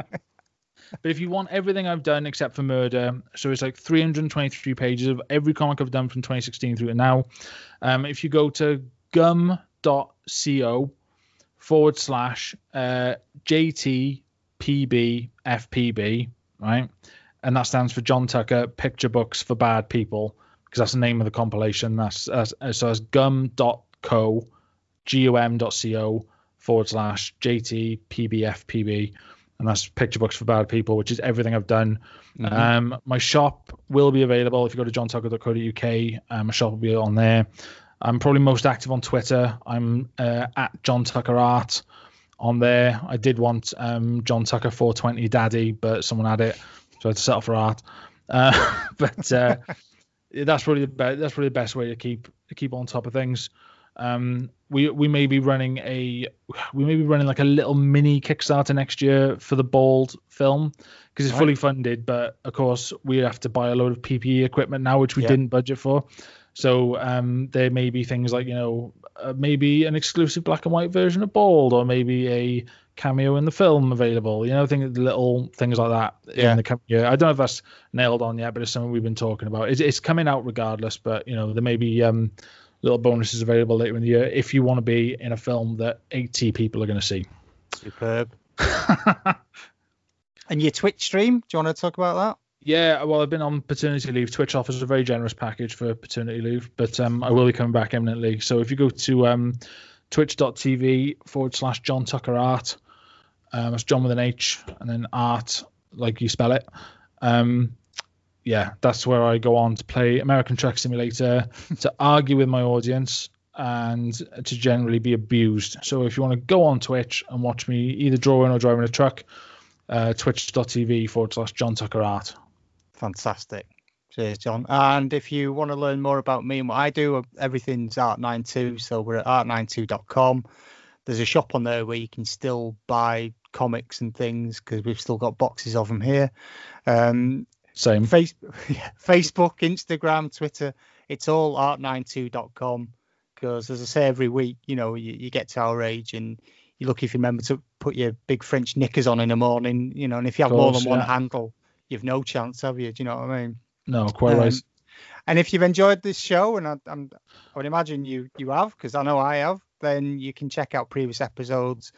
if you want everything I've done except for murder, so it's like 323 pages of every comic I've done from 2016 through to now. Um, if you go to gum.co forward slash uh, JTPBFPB, right? And that stands for John Tucker Picture Books for Bad People, because that's the name of the compilation. That's, that's so that's gum.co, gum.co forward slash JTPBFPB. And that's Picture Books for Bad People, which is everything I've done. Mhm. Um, my shop will be available if you go to johntucker.co.uk. Um, my shop will be on there. I'm probably most active on Twitter. I'm uh, at John Tucker Art on there. I did want um, John Tucker 420 Daddy, but someone had it, so I had to settle for art. Uh, but uh, that's probably the be- that's probably the best way to keep to keep on top of things. Um, we we may be running a we may be running like a little mini Kickstarter next year for the Bald film because it's Right. fully funded, but of course we have to buy a load of PPE equipment now, which we Yeah. didn't budget for. So um, there may be things like you know uh, maybe an exclusive black and white version of Bald, or maybe a cameo in the film available. You know, things little things like that Yeah. in the coming year. I don't know if that's nailed on yet, but it's something we've been talking about. It's, it's coming out regardless, but you know there may be um, little bonuses available later in the year if you want to be in a film that 80 people are going to see. Superb. and your Twitch stream, do you want to talk about that? Yeah, well, I've been on paternity leave. Twitch offers a very generous package for paternity leave, but um, I will be coming back imminently. So if you go to um, twitch.tv forward slash John Tucker Art, um, that's John with an H and then art, like you spell it. Um, yeah, that's where I go on to play American Truck Simulator, to argue with my audience, and to generally be abused. So if you want to go on Twitch and watch me either drawing or driving a truck, uh, twitch.tv forward slash John Tucker Art. Fantastic. Cheers, John. And if you want to learn more about me and what I do, everything's Art92. So we're at art92.com. There's a shop on there where you can still buy comics and things because we've still got boxes of them here. Um, Same. Face- Facebook, Instagram, Twitter. It's all art92.com because, as I say every week, you know, you, you get to our age and you're lucky if you remember to put your big French knickers on in the morning, you know, and if you have more Course, than one handle, you've no chance, have you? Do you know what I mean? No, quite Um, right. And if you've enjoyed this show, and I, I'm, I would imagine you you have, because I know I have, then you can check out previous episodes.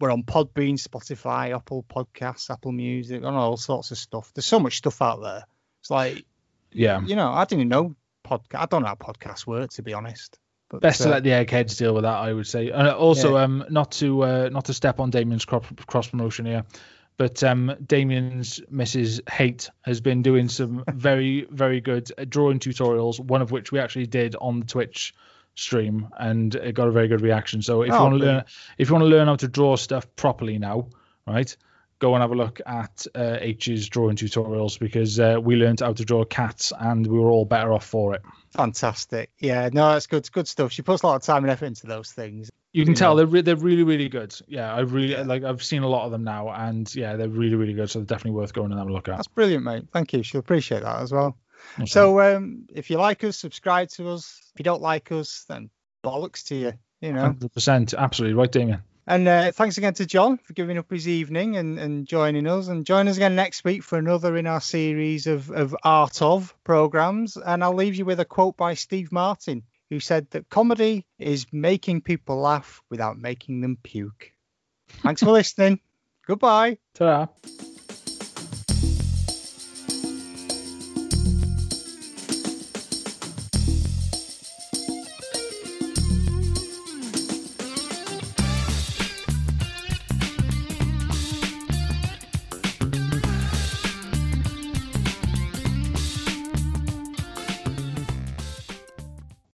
We're on Podbean, Spotify, Apple Podcasts, Apple Music, and all sorts of stuff. There's so much stuff out there. It's like, Yeah. you know, I didn't know podcast. I don't know how podcasts work, to be honest. But, Best to uh, let the eggheads deal with that, I would say. And also, Yeah. um, not to uh, not to step on Damien's cross promotion here, but um, Damien's Mrs. Hate has been doing some very very good drawing tutorials. One of which we actually did on the Twitch stream, and it got a very good reaction. So if you Oh, want to learn, if you want to learn how to draw stuff properly now, right? Go and have a look at uh, H's drawing tutorials because uh, we learned how to draw cats and we were all better off for it. fantastic. Yeah, no, that's good. It's good stuff. She puts a lot of time and effort into those things. You can You tell they're re- they're really really good. Yeah, I really like. I've seen a lot of them now, and yeah, they're really really good. So they're definitely worth going and having a look at. That's brilliant, mate. Thank you. She'll appreciate that as well. Okay. So, um, if you like us, subscribe to us. If you don't like us, then bollocks to you. You know. Hundred percent, absolutely right, Damien. And uh, thanks again to John for giving up his evening and, and joining us. And join us again next week for another in our series of, of Art of programs. And I'll leave you with a quote by Steve Martin, who said that comedy is making people laugh without making them puke. Thanks for listening. Goodbye. Ta-da.